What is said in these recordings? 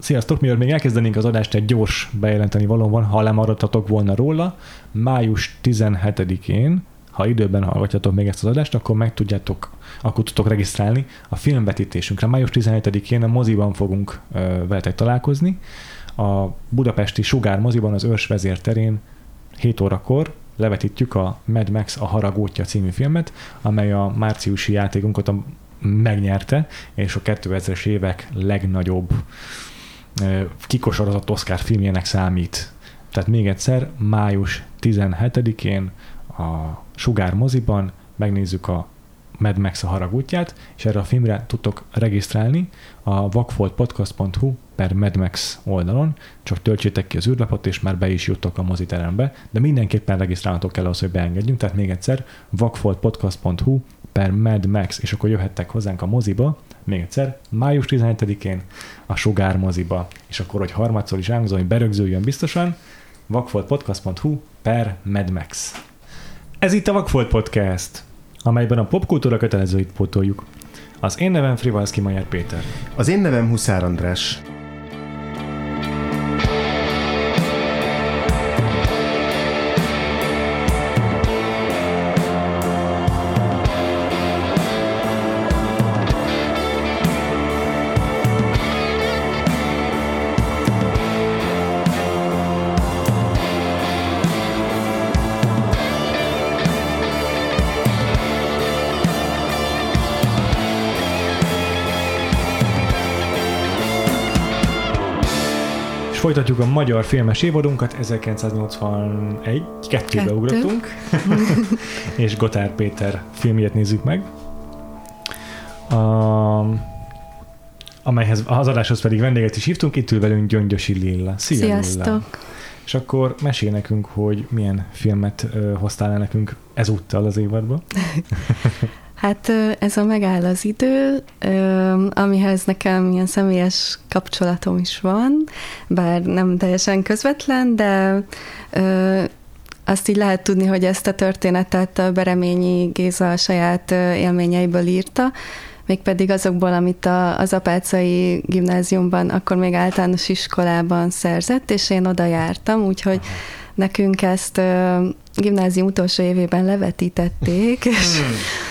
Sziasztok! Mielőtt még elkezdenénk az adást, egy gyors bejelenteni valóban, ha lemaradtatok volna róla. Május 17-én, ha időben hallgatjátok még ezt az adást, akkor meg tudjátok, akkor tudtok regisztrálni a filmvetítésünkre. Május 17-én a moziban fogunk ö, veletek találkozni. A budapesti Sugár moziban az Őrs vezér terén 7 órakor levetítjük a Mad Max a Haragótja című filmet, amely a márciusi játékunkat a megnyerte, és a 2000-es évek legnagyobb kikosorozott Oscar filmjének számít. Tehát még egyszer, május 17-én a Sugár moziban megnézzük a Mad Max a haragútját, és erre a filmre tudtok regisztrálni a vakfoltpodcast.hu per Mad Max oldalon, csak töltsétek ki az űrlapot, és már be is juttok a moziterembe, de mindenképpen regisztrálnatok kell az, hogy beengedjünk, tehát még egyszer vakfoltpodcast.hu per Mad Max, és akkor jöhettek hozzánk a moziba, még egyszer, május 17-én a Sugár moziba, és akkor, hogy harmadszor is elmondom, hogy berögzüljön biztosan, vakfoltpodcast.hu per Mad Max. Ez itt a Vakfolt Podcast, amelyben a popkultúra kötelezőit pótoljuk. Az én nevem Frivalszki Majer Péter. Az én nevem Huszár András. Folytatjuk a magyar filmes évadunkat, 1981, kettőbe Kettő. ugrottunk, és Gotár Péter filmjét nézzük meg. A, amelyhez az adáshoz pedig vendéget is hívtunk, itt ül velünk Gyöngyösi Lilla. Szia Lilla! Sziasztok! És akkor mesél nekünk, hogy milyen filmet ö, hoztál el nekünk ezúttal az évadba. Hát ez a megáll az idő, amihez nekem ilyen személyes kapcsolatom is van, bár nem teljesen közvetlen, de azt így lehet tudni, hogy ezt a történetet a Bereményi Géza a saját élményeiből írta, mégpedig azokból, amit a, az apácai gimnáziumban, akkor még általános iskolában szerzett, és én oda jártam, úgyhogy nekünk ezt gimnázium utolsó évében levetítették, és ö,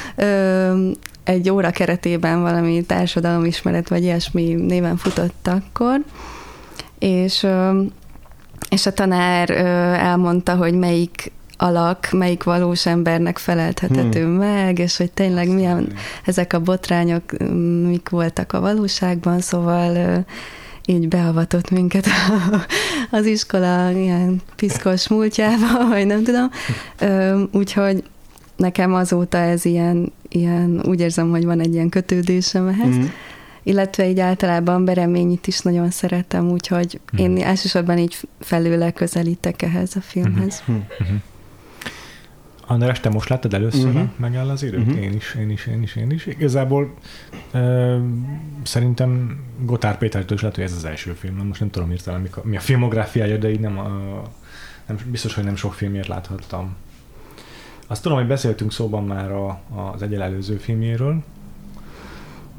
egy óra keretében valami társadalomismeret vagy ilyesmi néven futott akkor, és, és a tanár elmondta, hogy melyik alak, melyik valós embernek felelthethető hmm. meg, és hogy tényleg milyen ezek a botrányok, mik voltak a valóságban, szóval így beavatott minket az iskola ilyen piszkos múltjába, vagy nem tudom. Úgyhogy nekem azóta ez ilyen, ilyen, úgy érzem, hogy van egy ilyen kötődésem ehhez. Mm. Illetve így általában Bereményit is nagyon szeretem, úgyhogy Mhm. én elsősorban így felőle közelítek ehhez a filmhez. András, te most láttad először uh-huh. megáll az időt? Uh-huh. Én is, én is, én is, én is. Igazából ö, szerintem Gotár Pétertől is lehet, hogy ez az első film. Most nem tudom hirtelen, mi, a filmográfiája, de így nem, a, nem, biztos, hogy nem sok filmjét láthattam. Azt tudom, hogy beszéltünk szóban már a, az egyel előző filmjéről,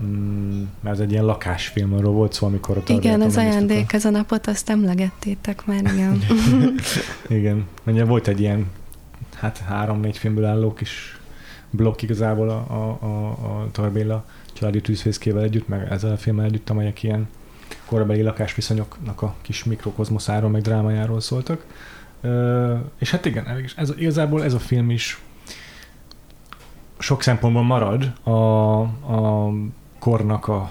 Mm, mert ez egy ilyen lakásfilmről volt szó, amikor a Igen, az megnéztük a- ajándék, ez a napot, azt emlegettétek már, igen. Igen, ugye volt egy ilyen, hát három-négy filmből álló kis blokk igazából a, a, a, a Torbéla családi tűzfészkével együtt, meg ezzel a filmmel együtt, amelyek ilyen korabeli lakásviszonyoknak a kis mikrokozmoszáról, meg drámájáról szóltak. És hát igen, ez, igazából ez a film is sok szempontból marad a, a kornak a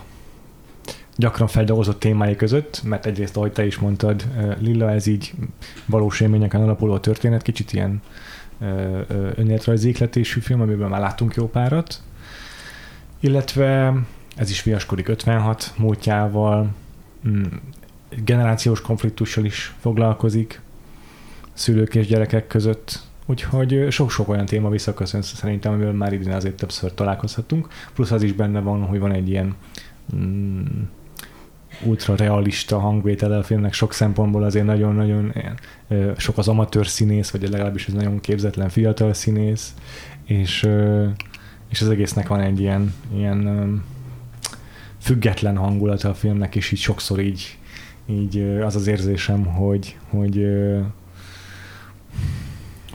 gyakran feldolgozott témái között, mert egyrészt, ahogy te is mondtad, Lilla, ez így valós élményeken alapuló történet, kicsit ilyen önéletrajzi ihletésű film, amiben már láttunk jó párat, illetve ez is viaskodik 56 múltjával, mm, generációs konfliktussal is foglalkozik, szülők és gyerekek között, úgyhogy sok-sok olyan téma visszaköszön szerintem, amivel már idén azért többször találkozhatunk, plusz az is benne van, hogy van egy ilyen mm, ultra realista hangvétele a filmnek. Sok szempontból azért nagyon-nagyon ö, sok az amatőr színész, vagy legalábbis ez nagyon képzetlen fiatal színész, és, és az egésznek van egy ilyen, ilyen független hangulata a filmnek, és így sokszor így, így az az érzésem, hogy, hogy,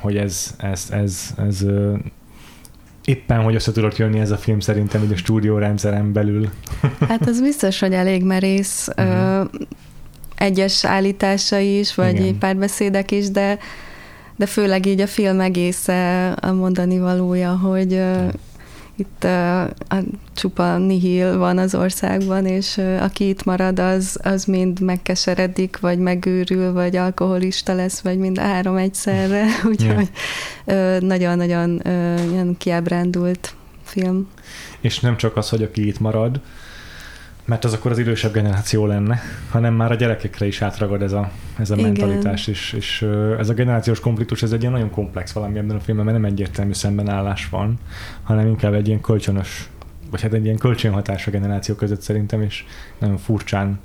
hogy ez, ez, ez, ez éppen, hogy össze tudott jönni ez a film szerintem így a stúdiórendszeren belül. Hát az biztos, hogy elég merész uh-huh. egyes állításai is, vagy Igen. párbeszédek is, de de főleg így a film egésze a mondani valója, hogy uh, itt uh, a csupa nihil van az országban, és aki itt marad, az, az mind megkeseredik, vagy megőrül, vagy alkoholista lesz, vagy mind a három egyszerre, úgyhogy nagyon-nagyon ilyen kiábrándult film. És nem csak az, hogy aki itt marad, mert az akkor az idősebb generáció lenne, hanem már a gyerekekre is átragad ez a, ez a mentalitás, és, és ez a generációs konfliktus, ez egy ilyen nagyon komplex valami ebben a filmben, mert nem egyértelmű szembenállás van, hanem inkább egy ilyen kölcsönös, vagy hát egy ilyen kölcsönhatás a generáció között szerintem, és nagyon furcsán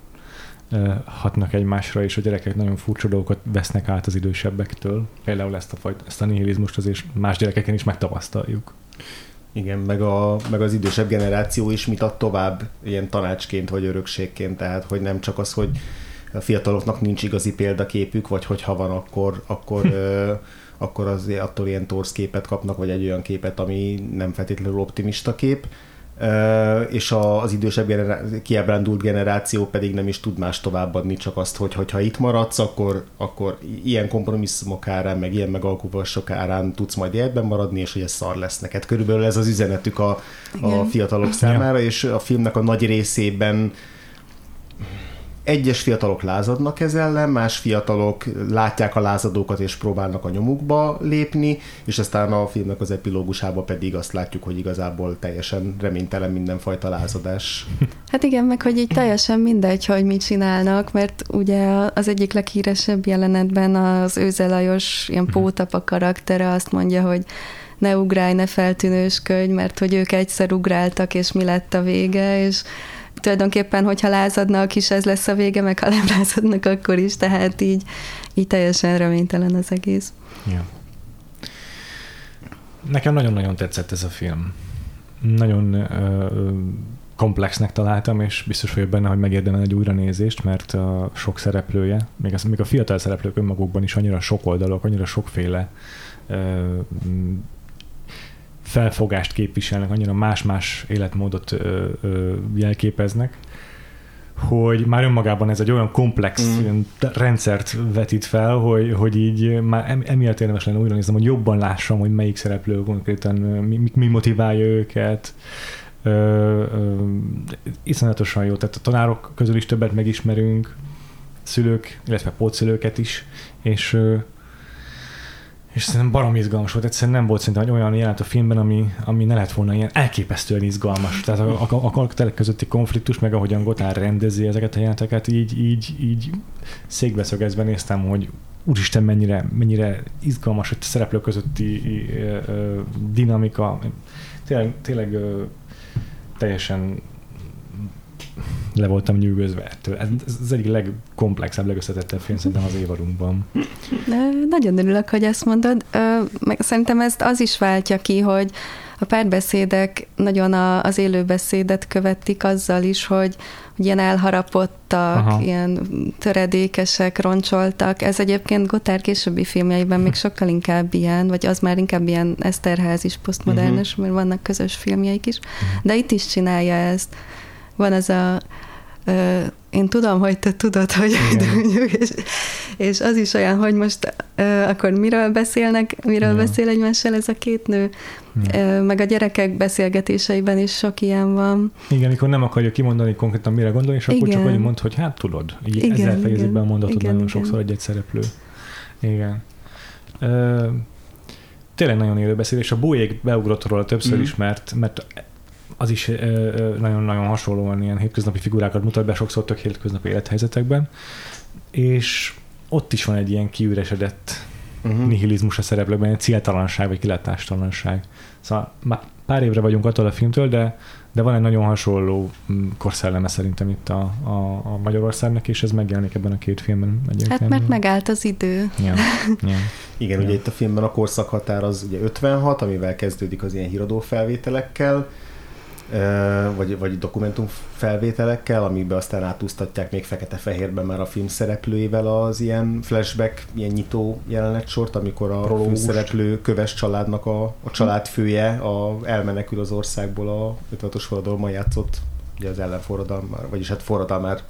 hatnak egymásra, és a gyerekek nagyon furcsa dolgokat vesznek át az idősebbektől. Például ezt a, fajt, ezt a nihilizmust azért más gyerekeken is megtapasztaljuk. Igen, meg, a, meg az idősebb generáció is mit ad tovább ilyen tanácsként vagy örökségként, tehát hogy nem csak az, hogy a fiataloknak nincs igazi példaképük, vagy hogyha van, akkor, akkor, ö, akkor az, attól ilyen torsz képet kapnak, vagy egy olyan képet, ami nem feltétlenül optimista kép, és az idősebb generá- kiábrándult generáció pedig nem is tud más továbbadni, csak azt, hogy ha itt maradsz, akkor, akkor ilyen kompromisszumok árán, meg ilyen megalkuvások árán tudsz majd életben maradni, és hogy ez szar lesz neked. Körülbelül ez az üzenetük a, a fiatalok számára, és a filmnek a nagy részében egyes fiatalok lázadnak ez ellen, más fiatalok látják a lázadókat és próbálnak a nyomukba lépni, és aztán a filmnek az epilógusában pedig azt látjuk, hogy igazából teljesen reménytelen mindenfajta lázadás. Hát igen, meg hogy így teljesen mindegy, hogy mit csinálnak, mert ugye az egyik leghíresebb jelenetben az Őzelajos ilyen pótapa karaktere azt mondja, hogy ne ugrálj, ne feltűnősködj, mert hogy ők egyszer ugráltak, és mi lett a vége, és tulajdonképpen, hogyha lázadnak is, ez lesz a vége, meg ha nem lázadnak, akkor is, tehát így, így teljesen reménytelen az egész. Ja. Nekem nagyon-nagyon tetszett ez a film. Nagyon ö, komplexnek találtam, és biztos vagyok benne, hogy megérdemel egy újranézést, mert a sok szereplője, még, az, még a fiatal szereplők önmagukban is annyira sok oldalok, annyira sokféle ö, felfogást képviselnek, annyira más-más életmódot ö, ö, jelképeznek, hogy már önmagában ez egy olyan komplex mm. rendszert vetít fel, hogy, hogy így már emiatt érdemes lenne újra néznem, hogy jobban lássam, hogy melyik szereplő konkrétan mi, mi motiválja őket. Ö, ö, iszonyatosan jó, tehát a tanárok közül is többet megismerünk, szülők, illetve pótszülőket is, és és szerintem barom izgalmas volt. Egyszerűen nem volt szerintem olyan jelent a filmben, ami, ami ne lett volna ilyen elképesztően izgalmas. Tehát a, a, a karakterek közötti konfliktus, meg ahogyan Gotár rendezi ezeket a jelenteket, így, így, így székbeszögezve néztem, hogy úristen, mennyire, mennyire izgalmas, hogy a szereplők közötti dinamika. Tényleg, tényleg teljesen le voltam nyűgözve ettől. Ez az egyik legkomplexebb, legösszetettebb film szerintem az évadunkban. Nagyon örülök, hogy ezt mondod. Meg szerintem ezt az is váltja ki, hogy a párbeszédek nagyon a, az élőbeszédet követik azzal is, hogy, hogy ilyen elharapottak, Aha. ilyen töredékesek, roncsoltak. Ez egyébként Gotár későbbi filmjeiben még sokkal inkább ilyen, vagy az már inkább ilyen Eszterház is posztmodernes, uh-huh. mert vannak közös filmjeik is. Uh-huh. De itt is csinálja ezt van ez a Uh, én tudom, hogy te tudod, hogy mondjuk, és, és az is olyan, hogy most uh, akkor miről beszélnek, miről ja. beszél egymással ez a két nő, uh, meg a gyerekek beszélgetéseiben is sok ilyen van. Igen, mikor nem akarja kimondani konkrétan mire gondolni, és akkor igen. csak úgy mond, hogy hát tudod, így igen, ezzel fejezik be a mondatot igen, nagyon igen. sokszor egy-egy szereplő. Igen. Uh, tényleg nagyon élő beszél, és a bújék beugrott róla többször mm. is, mert, mert az is nagyon-nagyon hasonlóan ilyen hétköznapi figurákat mutat be sokszor tök hétköznapi élethelyzetekben, és ott is van egy ilyen kiüresedett uh-huh. nihilizmus a szereplőkben, egy céltalanság vagy kilátástalanság. Szóval már pár évre vagyunk attól a filmtől, de, de van egy nagyon hasonló mm, korszelleme szerintem itt a, a, a Magyarországnak, és ez megjelenik ebben a két filmben. Hát mert megállt az idő. Ja. Ja. Igen, ja. ugye itt a filmben a korszakhatár az ugye 56, amivel kezdődik az ilyen híradó felvételekkel, vagy, vagy dokumentum felvételekkel, amiben aztán átúztatják még fekete-fehérben már a film szereplőivel az ilyen flashback, ilyen nyitó jelenetsort, amikor a Prológust. szereplő köves családnak a, a családfője a, elmenekül az országból a 56-os forradalommal játszott, ugye az ellenforradalmár, vagyis hát forradalmár,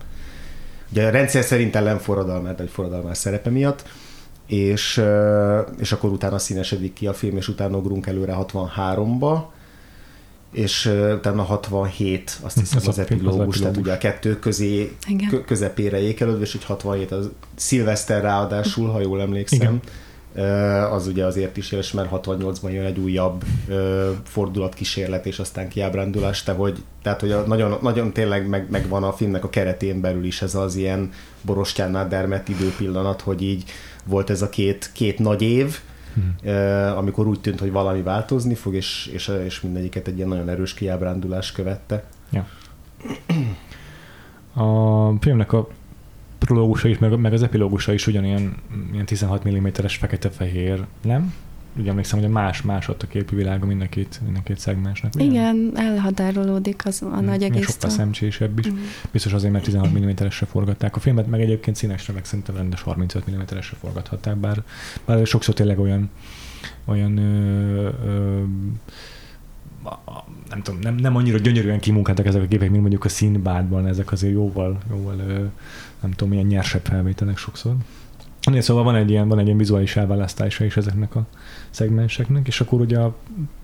ugye a rendszer szerint ellenforradalmár, vagy forradalmár szerepe miatt, és, és akkor utána színesedik ki a film, és utána ugrunk előre 63-ba, és utána 67, azt hiszem az, az epilógus, tehát ugye a kettő közé, Igen. közepére ékelődve, és egy 67 az szilveszter ráadásul, ha jól emlékszem. Igen. Az ugye azért is és mert 68-ban jön egy újabb uh, fordulatkísérlet, és aztán kiábrándulás, te, hogy, tehát hogy a, nagyon, nagyon tényleg meg, megvan a filmnek a keretén belül is ez az ilyen borostyánnál dermet időpillanat, hogy így volt ez a két, két nagy év, hmm. amikor úgy tűnt, hogy valami változni fog, és, és, és mindegyiket egy ilyen nagyon erős kiábrándulás követte. Ja. A filmnek a prológusa is, meg, meg az epilógusa is ugyanilyen ilyen 16 mm-es fekete-fehér, nem? Ugye emlékszem, hogy a más-más ott a képi világa mind a két, mind a két szegmensnek. Ugye? Igen, elhatárolódik az a hmm. nagy egész. Sokkal szemcsésebb is. Mm. Biztos azért, mert 16 mm-esre forgatták a filmet, meg egyébként színesre, meg szerintem rendes 35 mm-esre forgathatták, bár, bár sokszor tényleg olyan, olyan ö, ö, nem tudom, nem, nem annyira gyönyörűen kimunkáltak ezek a gépek, mint mondjuk a színbádban, ezek azért jóval, jóval nem tudom, milyen nyersebb felvételek sokszor. Nézd, szóval van egy ilyen, van egy ilyen vizuális elválasztása is ezeknek a szegmenseknek, és akkor ugye a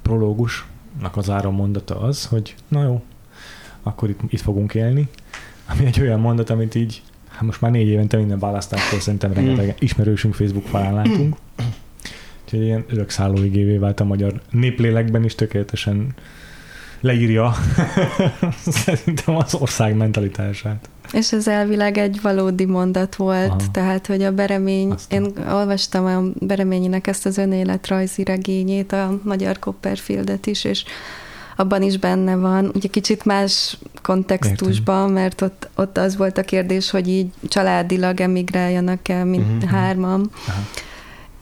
prológusnak az mondata az, hogy na jó, akkor itt, itt fogunk élni, ami egy olyan mondat, amit így, hát most már négy évente minden választáskor szerintem rengeteg ismerősünk Facebook falán látunk. Úgyhogy ilyen örökszálló igévé vált a magyar néplélekben is tökéletesen leírja szerintem az ország mentalitását. És ez elvileg egy valódi mondat volt, Aha. tehát, hogy a Beremény, Aztán. én olvastam a Bereményinek ezt az önéletrajzi regényét, a magyar Copperfieldet is, és abban is benne van, ugye kicsit más kontextusban, Értem. mert ott, ott az volt a kérdés, hogy így családilag emigráljanak el, mint uh-huh. hárman. Aha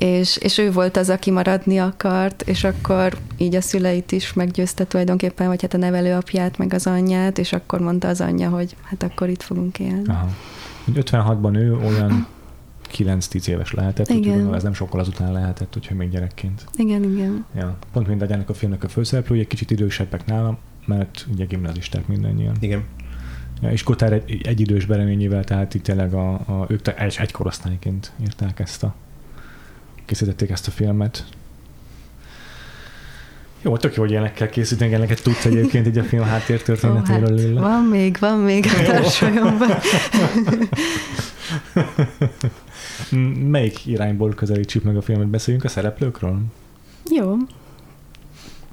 és, és ő volt az, aki maradni akart, és akkor így a szüleit is meggyőzte tulajdonképpen, vagy hát a nevelőapját, meg az anyját, és akkor mondta az anyja, hogy hát akkor itt fogunk élni. Aha. 56-ban ő olyan 9-10 éves lehetett, igen. úgyhogy ez nem sokkal azután lehetett, úgyhogy még gyerekként. Igen, igen. Ja. Pont mind ennek a filmnek a főszereplő, egy kicsit idősebbek nálam, mert ugye gimnazisták mindannyian. Igen. Ja, és Kotár egy, egy idős bereményével, tehát itt tényleg a, a, ők egy, egy korosztályként írták ezt a készítették ezt a filmet. Jó, tök jó, hogy ilyenekkel készíteni, ilyeneket tudsz egyébként így a film háttértörténetéről, oh, hát Van még, van még a társadalomban. Melyik irányból közelítsük meg a filmet? Beszéljünk a szereplőkről? Jó.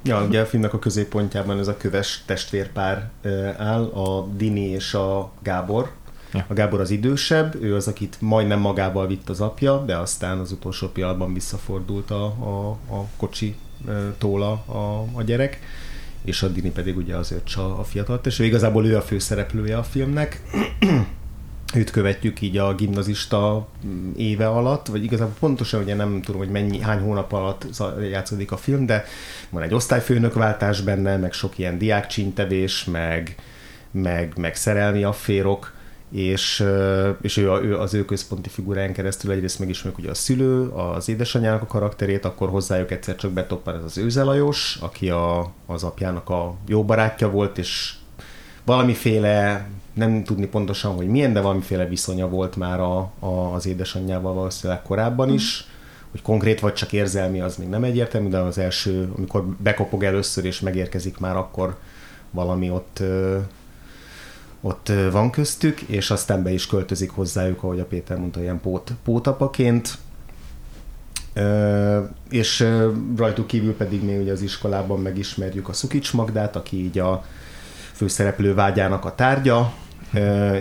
Ja, ugye a filmnek a középpontjában ez a köves testvérpár áll, a Dini és a Gábor, Ja. A Gábor az idősebb, ő az, akit majdnem magával vitt az apja, de aztán az utolsó pillanatban visszafordult a, a, a kocsi tóla a, a gyerek, és a Dini pedig ugye az öccse a fiatal és igazából ő a főszereplője a filmnek. Őt követjük így a gimnazista mm, éve alatt, vagy igazából pontosan ugye nem tudom, hogy mennyi, hány hónap alatt játszódik a film, de van egy osztályfőnökváltás benne, meg sok ilyen diákcsintevés, meg, meg, meg szerelmi afférok, és, és ő, ő, az ő központi figurán keresztül egyrészt megismerjük ugye a szülő, az édesanyjának a karakterét, akkor hozzájuk egyszer csak betoppan ez az Őze Lajos, aki a, az apjának a jó barátja volt, és valamiféle, nem tudni pontosan, hogy milyen, de valamiféle viszonya volt már a, a, az édesanyjával valószínűleg korábban is, hogy konkrét vagy csak érzelmi, az még nem egyértelmű, de az első, amikor bekopog először és megérkezik már, akkor valami ott ott van köztük, és aztán be is költözik hozzájuk, ahogy a Péter mondta, ilyen pót, pótapaként. és rajtuk kívül pedig még ugye az iskolában megismerjük a Szukics Magdát, aki így a főszereplő vágyának a tárgya,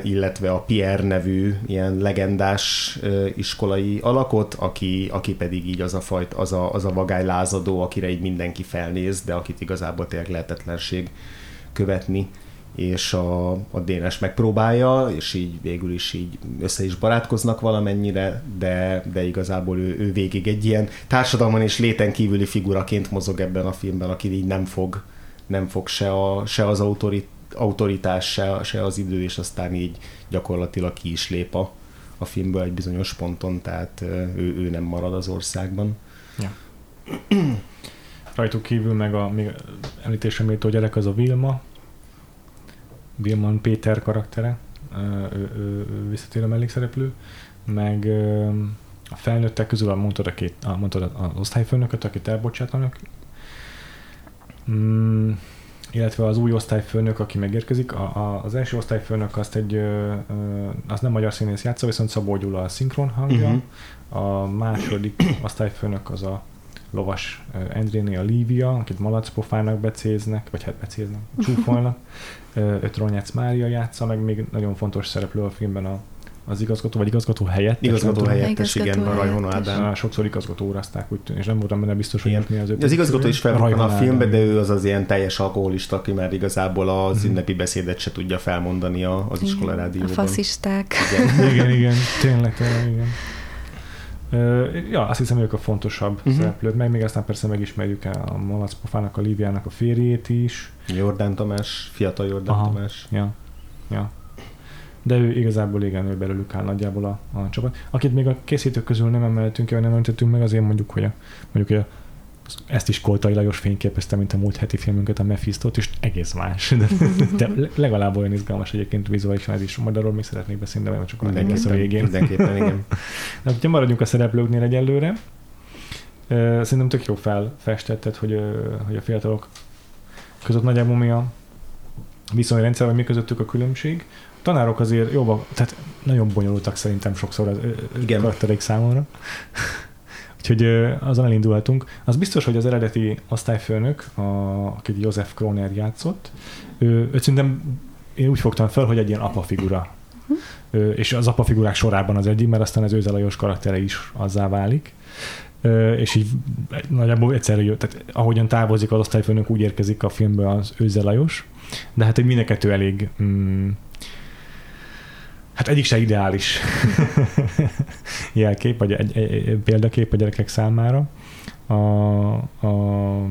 illetve a Pierre nevű ilyen legendás iskolai alakot, aki, aki pedig így az a, fajt, az, a, az a vagály lázadó, akire így mindenki felnéz, de akit igazából tényleg lehetetlenség követni és a, a Dénes megpróbálja, és így végül is így össze is barátkoznak valamennyire, de, de igazából ő, ő végig egy ilyen társadalman és léten kívüli figuraként mozog ebben a filmben, aki így nem fog nem fog se, a, se az autorit, autoritás, se, se az idő, és aztán így gyakorlatilag ki is lép a, a filmből egy bizonyos ponton, tehát ő, ő nem marad az országban. Ja. Rajtuk kívül meg a még említésre méltó gyerek az a Vilma, Vilman Péter karaktere, ő, ő, ő visszatérő mellékszereplő, meg a felnőttek közül mondtad, a két, mondtad az osztályfőnököt, akit elbocsátanak, mm, illetve az új osztályfőnök, aki megérkezik. A, a, az első osztályfőnök azt egy, ö, ö, az nem magyar színész játsza, viszont Szabó Gyula a szinkron hangja. Uh-huh. A második osztályfőnök az a lovas Endréné a Lívia, akit malacpofának becéznek, vagy hát becéznek, csúfolnak. Öt Ronyec Mária játsza, meg még nagyon fontos szereplő a filmben a az igazgató, vagy igazgató helyett. Igazgató helyettes, igen, a Rajhon Ádám. Sokszor igazgató órázták, úgy tűnik, és nem voltam benne biztos, hogy mi az ő. Az igazgató is fel a, a filmbe, de ő az az ilyen teljes alkoholista, aki már igazából az mhm. ünnepi beszédet se tudja felmondani az iskola rádióban. A faszisták. Igen, igen, igen, tényleg, tényleg, igen. Ja, azt hiszem, ők a fontosabb uh-huh. szereplők, meg még aztán persze megismerjük a Malac Pofának, a Líviának a férjét is. Jordán Tamás, fiatal Jordán Aha, Tamás. Ja, ja de ő igazából igen, ő belőlük áll nagyjából a, a csapat. Akit még a készítők közül nem emeltünk, vagy nem említettünk meg, azért mondjuk, hogy a, mondjuk, hogy a ezt is Koltai Lajos fényképezte, mint a múlt heti filmünket, a Mephisto-t, és egész más. De, de legalább olyan izgalmas egyébként vizuálisan ez is. Majd arról még szeretnék beszélni, de majd csak a lesz a végén. Mindenképpen, igen. De ha maradjunk a szereplőknél egyelőre, szerintem tök jó felfestetted, hogy, hogy a fiatalok között nagyjából mi a viszonyrendszer, vagy mi közöttük a különbség tanárok azért jóban, tehát nagyon bonyolultak szerintem sokszor az Igen. karakterék számomra. Úgyhogy azon elindulhatunk. Az biztos, hogy az eredeti osztályfőnök, a, akit József Kroner játszott, ő, ő szerintem én úgy fogtam fel, hogy egy ilyen apa figura. Ő, és az apa figurák sorában az egyik, mert aztán az Őze Lajos karaktere is azzá válik. és így nagyjából egyszerre jött, tehát ahogyan távozik az osztályfőnök, úgy érkezik a filmbe az Őze Lajos, de hát egy mindenkettő elég mm, Hát egyik se ideális jelkép, vagy egy, egy, egy példakép a gyerekek számára. A, a,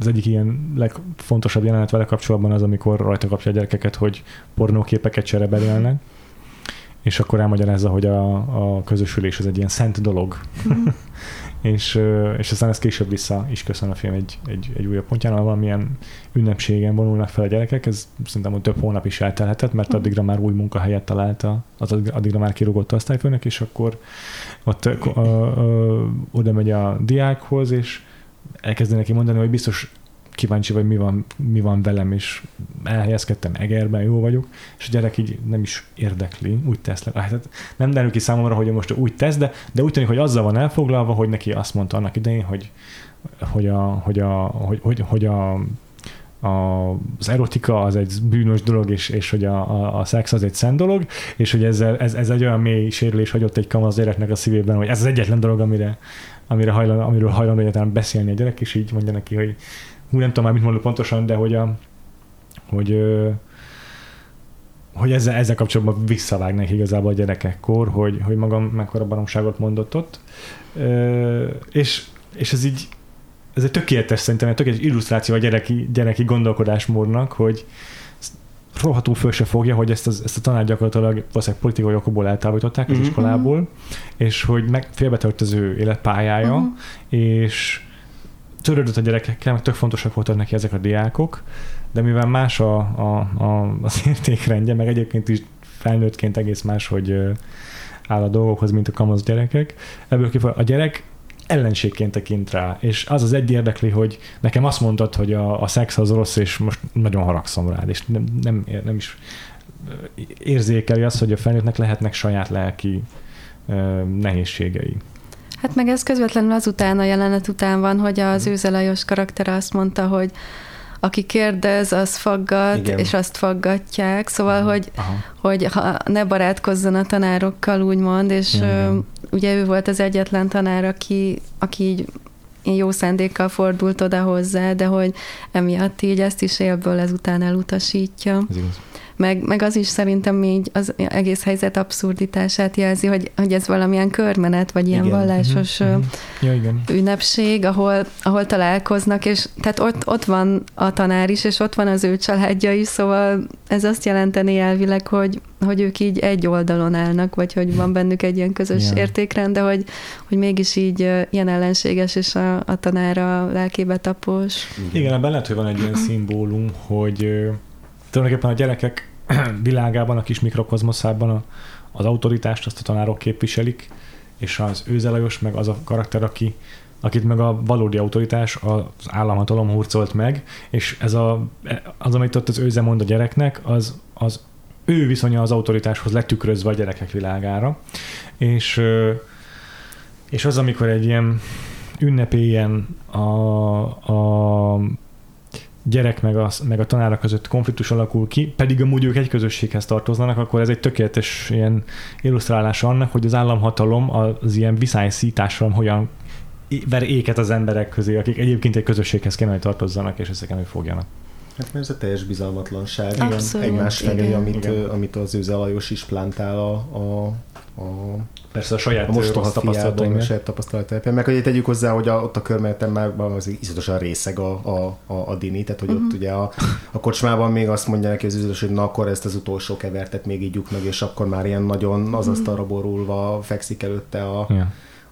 az egyik ilyen legfontosabb jelenet vele kapcsolatban az, amikor rajta kapja a gyerekeket, hogy pornóképeket cserebelélnek, és akkor elmagyarázza, hogy a, a közösülés az egy ilyen szent dolog. Mhm és, és aztán ezt később vissza is köszön a film egy, egy, egy újabb pontján, ahol valamilyen ünnepségen vonulnak fel a gyerekek, ez szerintem hogy több hónap is eltelhetett, mert addigra már új munkahelyet találta, az addigra már kirúgott osztályfőnök, és akkor ott ö, ö, ö, oda megy a diákhoz, és elkezdi neki mondani, hogy biztos kíváncsi vagy mi van, mi van velem, és elhelyezkedtem Egerben, jó vagyok, és a gyerek így nem is érdekli, úgy tesz le. Hát nem derül ki számomra, hogy most úgy tesz, de, de úgy tűnik, hogy azzal van elfoglalva, hogy neki azt mondta annak idején, hogy, hogy, a, hogy, a, hogy, hogy, hogy a, a, az erotika az egy bűnös dolog, és, és hogy a, a, a szex az egy szent dolog, és hogy ezzel, ez, ez egy olyan mély sérülés hagyott egy kamasz gyereknek a szívében, hogy ez az egyetlen dolog, amire, amire hajlan, amiről hajlandó egyáltalán beszélni a gyerek, és így mondja neki, hogy hú, nem tudom már mit mondok pontosan, de hogy, a, hogy, hogy ezzel, ezzel kapcsolatban visszavágnak igazából a gyerekekkor, hogy, hogy magam mekkora baromságot mondott ott. És, és ez így, ez egy tökéletes szerintem, egy tökéletes illusztráció a gyereki, gyereki gondolkodásmódnak, hogy rohadtul föl se fogja, hogy ezt, az, ezt a tanár gyakorlatilag valószínűleg politikai okokból eltávolították az mm-hmm. iskolából, és hogy meg félbetört az ő életpályája, uh-huh. és törődött a gyerekekkel, meg tök fontosak voltak neki ezek a diákok, de mivel más a, a, a, az értékrendje, meg egyébként is felnőttként egész más, hogy áll a dolgokhoz, mint a kamasz gyerekek, ebből kifog, a gyerek ellenségként tekint rá, és az az egy érdekli, hogy nekem azt mondtad, hogy a, a szex az rossz, és most nagyon haragszom rád, és nem, nem, nem is érzékeli azt, hogy a felnőttnek lehetnek saját lelki nehézségei. Hát meg ez közvetlenül azután, a jelenet után van, hogy az mhm. Őzelajos karaktere azt mondta, hogy aki kérdez, az faggat, Igen. és azt faggatják. Szóval, Aha. hogy, Aha. hogy ha ne barátkozzon a tanárokkal, úgymond, és Igen. ugye ő volt az egyetlen tanár, aki, aki így jó szándékkal fordult oda hozzá, de hogy emiatt így ezt is élből ezután elutasítja. Ez igaz meg, meg az is szerintem így az egész helyzet abszurditását jelzi, hogy, hogy ez valamilyen körmenet, vagy ilyen igen. vallásos uh-huh. ja, igen. ünnepség, ahol, ahol találkoznak, és tehát ott, ott van a tanár is, és ott van az ő családja is, szóval ez azt jelenteni elvileg, hogy, hogy ők így egy oldalon állnak, vagy hogy van bennük egy ilyen közös yeah. értékrend, de hogy, hogy mégis így ilyen ellenséges, és a, a tanára lelkébe tapos. Igen, ebben lehet, hogy van egy ilyen szimbólum, hogy tulajdonképpen a gyerekek világában, a kis mikrokozmoszában a, az autoritást azt a tanárok képviselik, és az őzelajos meg az a karakter, aki, akit meg a valódi autoritás az államhatalom hurcolt meg, és ez a, az, amit ott az őze mond a gyereknek, az, az ő viszonya az autoritáshoz letükrözve a gyerekek világára, és, és az, amikor egy ilyen ünnepélyen a, a gyerek meg a, meg a tanára között konfliktus alakul ki, pedig amúgy ők egy közösséghez tartoznak, akkor ez egy tökéletes ilyen illusztrálása annak, hogy az államhatalom az ilyen viszályszítással hogyan ver éket az emberek közé, akik egyébként egy közösséghez kéne, hogy tartozzanak, és ezeken hogy fogjanak. Hát mert ez a teljes bizalmatlanság Abszolút, egymás felé, amit, igen. amit az Őze Lajos is plántál a, a, a Persze a saját a mostoha tapasztalatai, a saját tapasztalatai. Meg hogy tegyük hozzá, hogy a, ott a körmeleten már az iszonyatosan részeg a, a, a, a dini, tehát hogy uh-huh. ott mhm. ugye a, a kocsmában még azt mondja neki az üzletes, hogy na akkor ezt az utolsó kevertet még ígyuk meg, és akkor már ilyen nagyon az asztalra borulva fekszik előtte a, yeah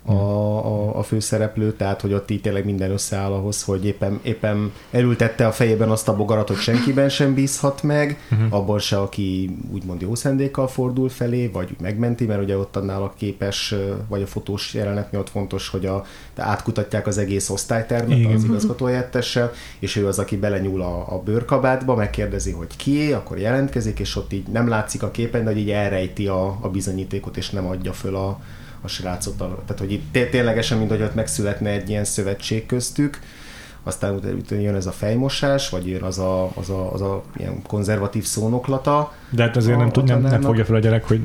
a, a, a főszereplő, tehát hogy ott így tényleg minden összeáll ahhoz, hogy éppen, éppen elültette a fejében azt a bogarat, hogy senkiben sem bízhat meg, uh-huh. abban se, aki úgymond jó szendékkal fordul felé, vagy megmenti, mert ugye ott annál a képes, vagy a fotós jelenet miatt fontos, hogy a, átkutatják az egész osztálytermet Igen. az igazgatóhelyettessel, és ő az, aki belenyúl a, a bőrkabátba, megkérdezi, hogy kié, akkor jelentkezik, és ott így nem látszik a képen, de hogy így elrejti a, a bizonyítékot, és nem adja föl a, a srácot. Tehát, hogy itt ténylegesen, mint hogy ott megszületne egy ilyen szövetség köztük, aztán utána jön ez a fejmosás, vagy jön az a, az a, az a ilyen konzervatív szónoklata. De hát azért a, nem, tud, nem, nem fogja fel a gyerek, hogy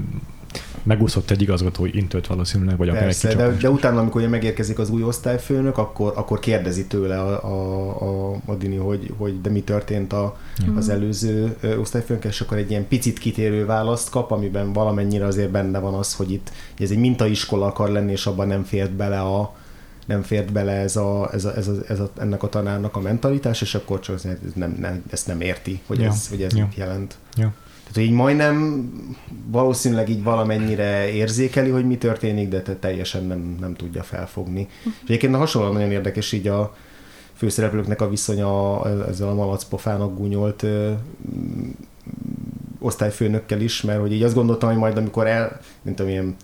megúszott egy igazgatói intőt valószínűleg, vagy akár egy de, de utána, amikor megérkezik az új osztályfőnök, akkor, akkor kérdezi tőle a, a, a, a Dini, hogy, hogy de mi történt a, mm. az előző osztályfőnök, és akkor egy ilyen picit kitérő választ kap, amiben valamennyire azért benne van az, hogy itt ez egy mintaiskola akar lenni, és abban nem fért bele a, nem fért bele ez a, ez a, ez a, ez a, ennek a tanárnak a mentalitás, és akkor csak nem, nem, ezt nem érti, hogy ja. ez, hogy ez ja. mit jelent. Ja. Tehát így majdnem valószínűleg így valamennyire érzékeli, hogy mi történik, de teljesen nem, nem tudja felfogni. Uh-huh. És egyébként hasonlóan nagyon érdekes így a főszereplőknek a viszonya ezzel a malacpofának gúnyolt ö, osztályfőnökkel is, mert hogy így azt gondoltam, hogy majd amikor el, mint tudom, ilyen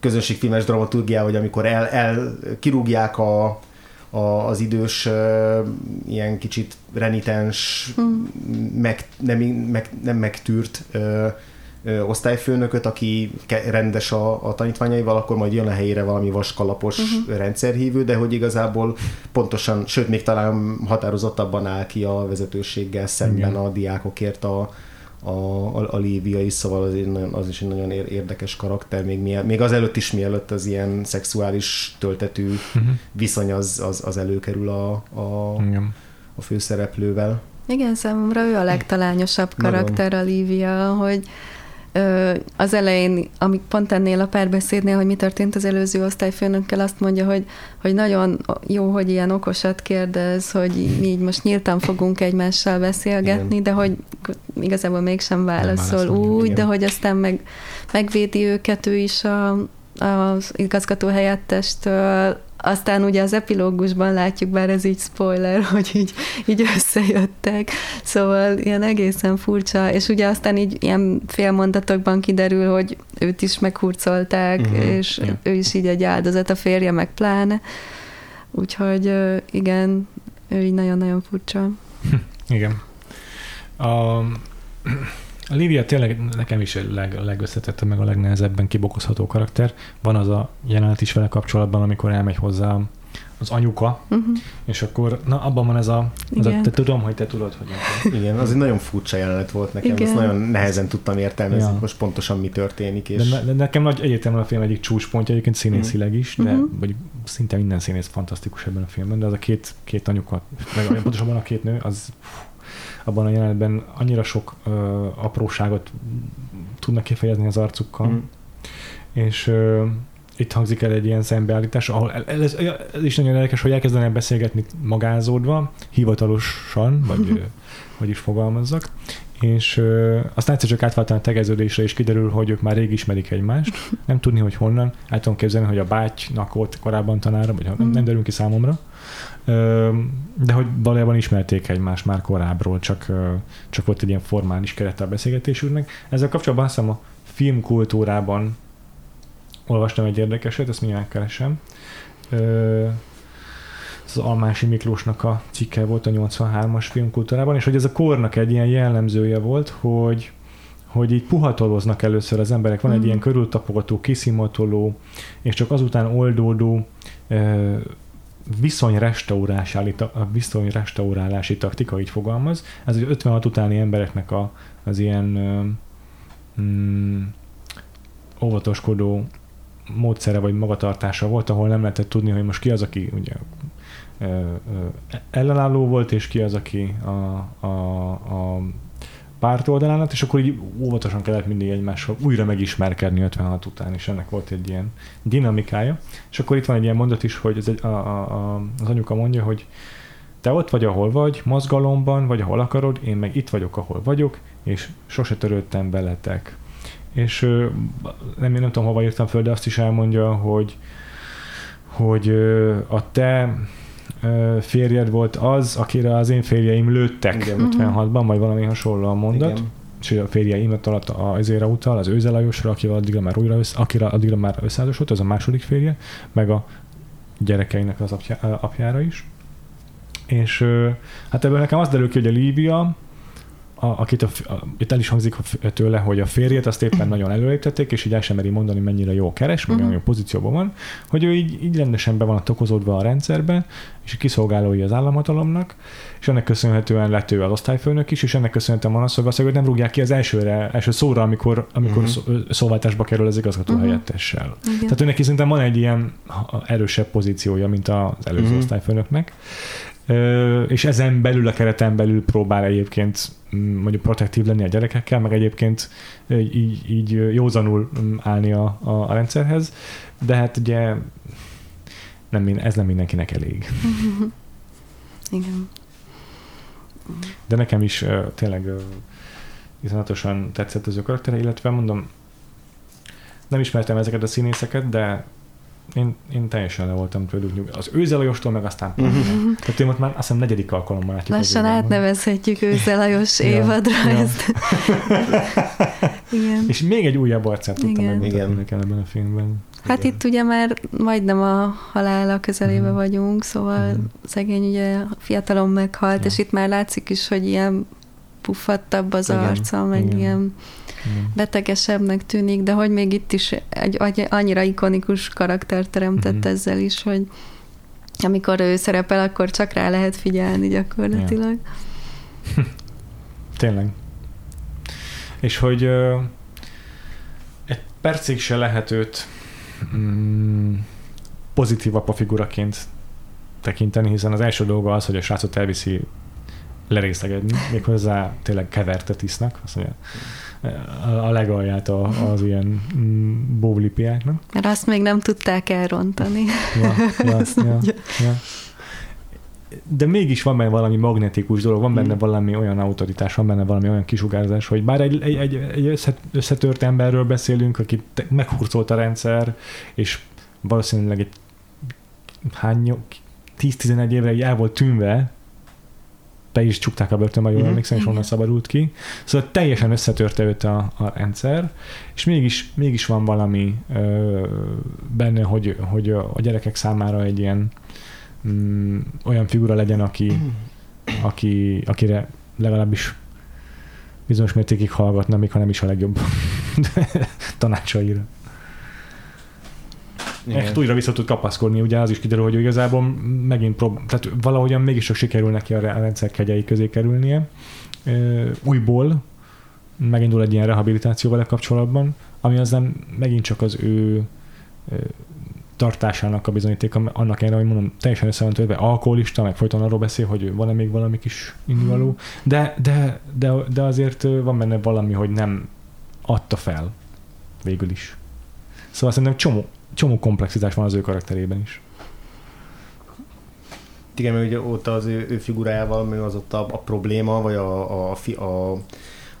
közönségfilmes dramaturgiá, hogy amikor el, el kirúgják a, a, az idős ilyen kicsit renitens, mm. meg, nem, meg, nem megtűrt osztályfőnököt, aki rendes a, a tanítványaival, akkor majd jön a helyére valami vaskalapos uh-huh. rendszerhívő, de hogy igazából pontosan, sőt még talán határozottabban áll ki a vezetőséggel szemben Igen. a diákokért a, a, a, a Lívia is, szóval az, az is egy nagyon érdekes karakter, még, még az előtt is mielőtt az ilyen szexuális töltetű uh-huh. viszony az, az, az előkerül a, a, Igen. a főszereplővel. Igen, számomra ő a legtalányosabb karakter, a Lívia, hogy az elején, amik pont ennél a párbeszédnél, hogy mi történt az előző osztályfőnökkel, azt mondja, hogy, hogy nagyon jó, hogy ilyen okosat kérdez, hogy mi így most nyíltan fogunk egymással beszélgetni, igen. de hogy igazából mégsem válaszol, úgy, de hogy aztán meg, megvédi őket ő is a, az igazgató helyettestől, aztán ugye az epilógusban látjuk, bár ez így spoiler, hogy így, így összejöttek, szóval ilyen egészen furcsa, és ugye aztán így ilyen félmondatokban kiderül, hogy őt is meghurcolták, uh-huh. és yeah. ő is így egy áldozat, a férje meg pláne. Úgyhogy igen, ő így nagyon-nagyon furcsa. igen. A, a Lívia tényleg nekem is a leg, legösszetettebb, meg a legnehezebben kibokozható karakter. Van az a jelenet is vele kapcsolatban, amikor elmegy hozzá az anyuka, uh-huh. és akkor, na abban van ez a, az a te tudom, hogy te tudod, hogy nem. Igen, az egy nagyon furcsa jelenet volt nekem, Igen. ezt nagyon nehezen tudtam értelmezni, ja. most pontosan mi történik. És... De, de nekem nagy egyértelműen a film egyik csúcspontja, egyébként színészileg is, de uh-huh. vagy szinte minden színész fantasztikus ebben a filmben, de az a két, két anyuka, meg pontosabban a két nő, az abban a jelenetben annyira sok ö, apróságot tudnak kifejezni az arcukkal, mm. és ö, itt hangzik el egy ilyen szembeállítás, ahol ez, ez is nagyon érdekes, hogy elkezdenek beszélgetni magázódva, hivatalosan, vagy hogy is fogalmazzak, és ö, aztán egyszer csak átváltani a tegeződésre, és kiderül, hogy ők már rég ismerik egymást. Nem tudni, hogy honnan. El tudom képzelni, hogy a bátynak volt korábban tanára, vagy nem, nem derül ki számomra. De hogy valójában ismerték egymást már korábbról, csak, csak volt egy ilyen formális kerete a beszélgetésünknek. Ezzel kapcsolatban azt hiszem a filmkultúrában olvastam egy érdekeset, ezt mindjárt keresem. Ö, az Almási Miklósnak a cikke volt a 83-as filmkultúrában, és hogy ez a kornak egy ilyen jellemzője volt, hogy hogy így puhatoloznak először az emberek, van mm. egy ilyen körültapogató, kiszimatoló, és csak azután oldódó viszonyrestaurálási, viszonyrestaurálási taktika, így fogalmaz. Ez az 56 utáni embereknek a, az ilyen mm, óvatoskodó módszere vagy magatartása volt, ahol nem lehetett tudni, hogy most ki az, aki ugye ellenálló volt, és ki az, aki a, a, a párt oldalán és akkor így óvatosan kellett mindig egymással újra megismerkedni 56 után, és ennek volt egy ilyen dinamikája. És akkor itt van egy ilyen mondat is, hogy ez egy, a, a, a, az anyuka mondja, hogy te ott vagy, ahol vagy, mozgalomban, vagy ahol akarod, én meg itt vagyok, ahol vagyok, és sose törődtem veletek. És nem, nem tudom, hova írtam föl, de azt is elmondja, hogy, hogy a te férjed volt az, akire az én férjeim lőttek Igen. 56-ban, vagy valami hasonló a mondat. Igen. És a férjeim alatt azért utal, az Őze Lajosra, akivel addigra már újra össze, akire addigra már összeházasodott, az a második férje, meg a gyerekeinek az apja, apjára is. És hát ebből nekem az derül ki, hogy a Lívia a, akit a, a, itt el is hangzik tőle, hogy a férjét azt éppen nagyon előléptették, és így el sem meri mondani, mennyire jó keres, meg uh-huh. jó pozícióban van, hogy ő így, így rendesen be van tokozódva a rendszerbe, és kiszolgálói az államhatalomnak, és ennek köszönhetően lett ő az osztályfőnök is, és ennek köszönhetően van az, hogy nem rúgják ki az elsőre, első szóra, amikor, amikor uh-huh. szóváltásba kerül az igazgató uh-huh. helyettessel. Igen. Tehát őnek szerintem van egy ilyen erősebb pozíciója, mint az előző uh-huh. osztályfőnöknek, és ezen belül, a kereten belül próbál egyébként mm, mondjuk protektív lenni a gyerekekkel, meg egyébként így, így józanul mm, állni a, a, a rendszerhez, de hát ugye nem, ez nem mindenkinek elég. Igen. De nekem is tényleg iszonyatosan tetszett az ő karaktere, illetve mondom, nem ismertem ezeket a színészeket, de én, én teljesen le voltam tőlük nyug. Az Őzelajostól meg aztán uh-huh. Tehát én most már azt hiszem negyedik alkalommal látjuk. Lassan átnevezhetjük Őzelajos évadra ja. ezt. Igen. És még egy újabb arcát tudtam megmutatni nekem ebben a filmben. Hát Igen. itt ugye már majdnem a halála közelébe uh-huh. vagyunk, szóval uh-huh. szegény ugye fiatalon meghalt, ja. és itt már látszik is, hogy ilyen puffattabb az Igen. arca, meg Igen. ilyen betegesebbnek tűnik, de hogy még itt is egy annyira ikonikus karakter teremtett mm-hmm. ezzel is, hogy amikor ő szerepel, akkor csak rá lehet figyelni gyakorlatilag. Ja. Tényleg. És hogy uh, egy percig se lehet őt mm, pozitív apa figuraként tekinteni, hiszen az első dolga az, hogy a srácot elviszi lerészegedni, méghozzá tényleg kevertet isznak, azt mondja, a legalját a, az ilyen mm, bóvlipiáknak. Mert azt még nem tudták elrontani. Ja, ja, ja, ja. De mégis van benne valami magnetikus dolog, van benne hmm. valami olyan autoritás, van benne valami olyan kisugárzás, hogy bár egy, egy, egy, egy összetört emberről beszélünk, aki meghurcolt a rendszer, és valószínűleg egy hány 10-11 évre el volt tűnve, be is csukták a börtönbe, jól mm-hmm. emlékszem, és onnan szabadult ki. Szóval teljesen összetörte őt a, a rendszer, és mégis, mégis van valami ö, benne, hogy, hogy a gyerekek számára egy ilyen mm, olyan figura legyen, aki, mhm. aki, akire legalábbis bizonyos mértékig hallgatna, még ha nem is a legjobb tanácsaira. Echt újra vissza tud kapaszkodni, ugye az is kiderül, hogy igazából megint prób- tehát valahogyan mégis csak sikerül neki a rendszer kegyei közé kerülnie. Újból megindul egy ilyen rehabilitáció vele kapcsolatban, ami aztán megint csak az ő tartásának a bizonyíték, annak ellenére, hogy mondom, teljesen össze van törve, alkoholista, meg folyton arról beszél, hogy van-e még valami kis induló, de, de, de, de azért van benne valami, hogy nem adta fel végül is. Szóval szerintem csomó, csomó komplexitás van az ő karakterében is. Igen, mert ugye ott az ő, ő figurájával mi az ott a, a probléma, vagy a, a, a,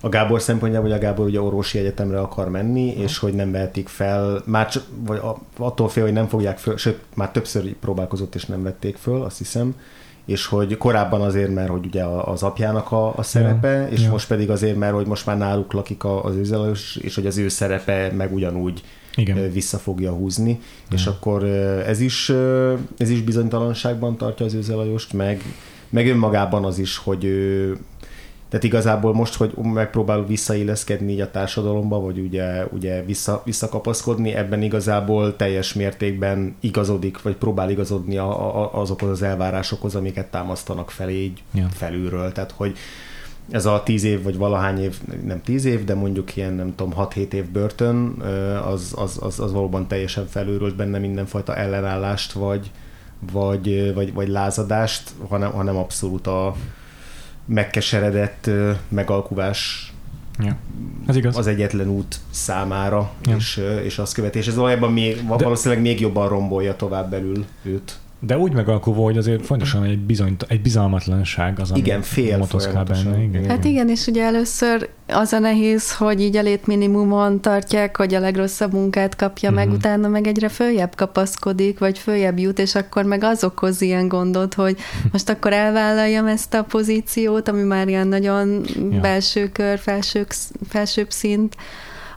a Gábor szempontjából, hogy a Gábor ugye orvosi egyetemre akar menni, uh-huh. és hogy nem vehetik fel, már csak, vagy attól fél, hogy nem fogják föl, sőt, már többször próbálkozott, és nem vették föl, azt hiszem, és hogy korábban azért, mert hogy ugye az apjának a, a szerepe, ja, és ja. most pedig azért, mert hogy most már náluk lakik az őzelős, és hogy az ő szerepe meg ugyanúgy igen. vissza fogja húzni, Igen. és akkor ez is, ez is bizonytalanságban tartja az őzelajost, meg, meg önmagában az is, hogy ő, tehát igazából most, hogy megpróbál visszailleszkedni így a társadalomba, vagy ugye, ugye vissza, visszakapaszkodni, ebben igazából teljes mértékben igazodik, vagy próbál igazodni a, a, azokhoz az elvárásokhoz, amiket támasztanak felé így ja. felülről. Tehát, hogy ez a tíz év, vagy valahány év, nem tíz év, de mondjuk ilyen, nem tudom, 6-7 év börtön, az, az, az, az valóban teljesen felülrölt benne mindenfajta ellenállást, vagy, vagy, vagy, vagy lázadást, hanem, hanem abszolút a megkeseredett megalkuvás Ja. Ez igaz. az egyetlen út számára, ja. és, és azt követi. És ez valójában még, valószínűleg még jobban rombolja tovább belül őt. De úgy megalkulva, hogy azért fontosan egy, bizony, egy bizalmatlanság az, igen, fél motoszkál benne. Igen. Hát igen, és ugye először az a nehéz, hogy így a létminimumon tartják, hogy a legrosszabb munkát kapja uh-huh. meg, mhm. utána meg egyre följebb kapaszkodik, vagy följebb jut, és akkor meg az okoz ilyen gondot, hogy most akkor elvállaljam ezt a pozíciót, ami már ilyen nagyon ja. belső kör, felső, felsőbb szint.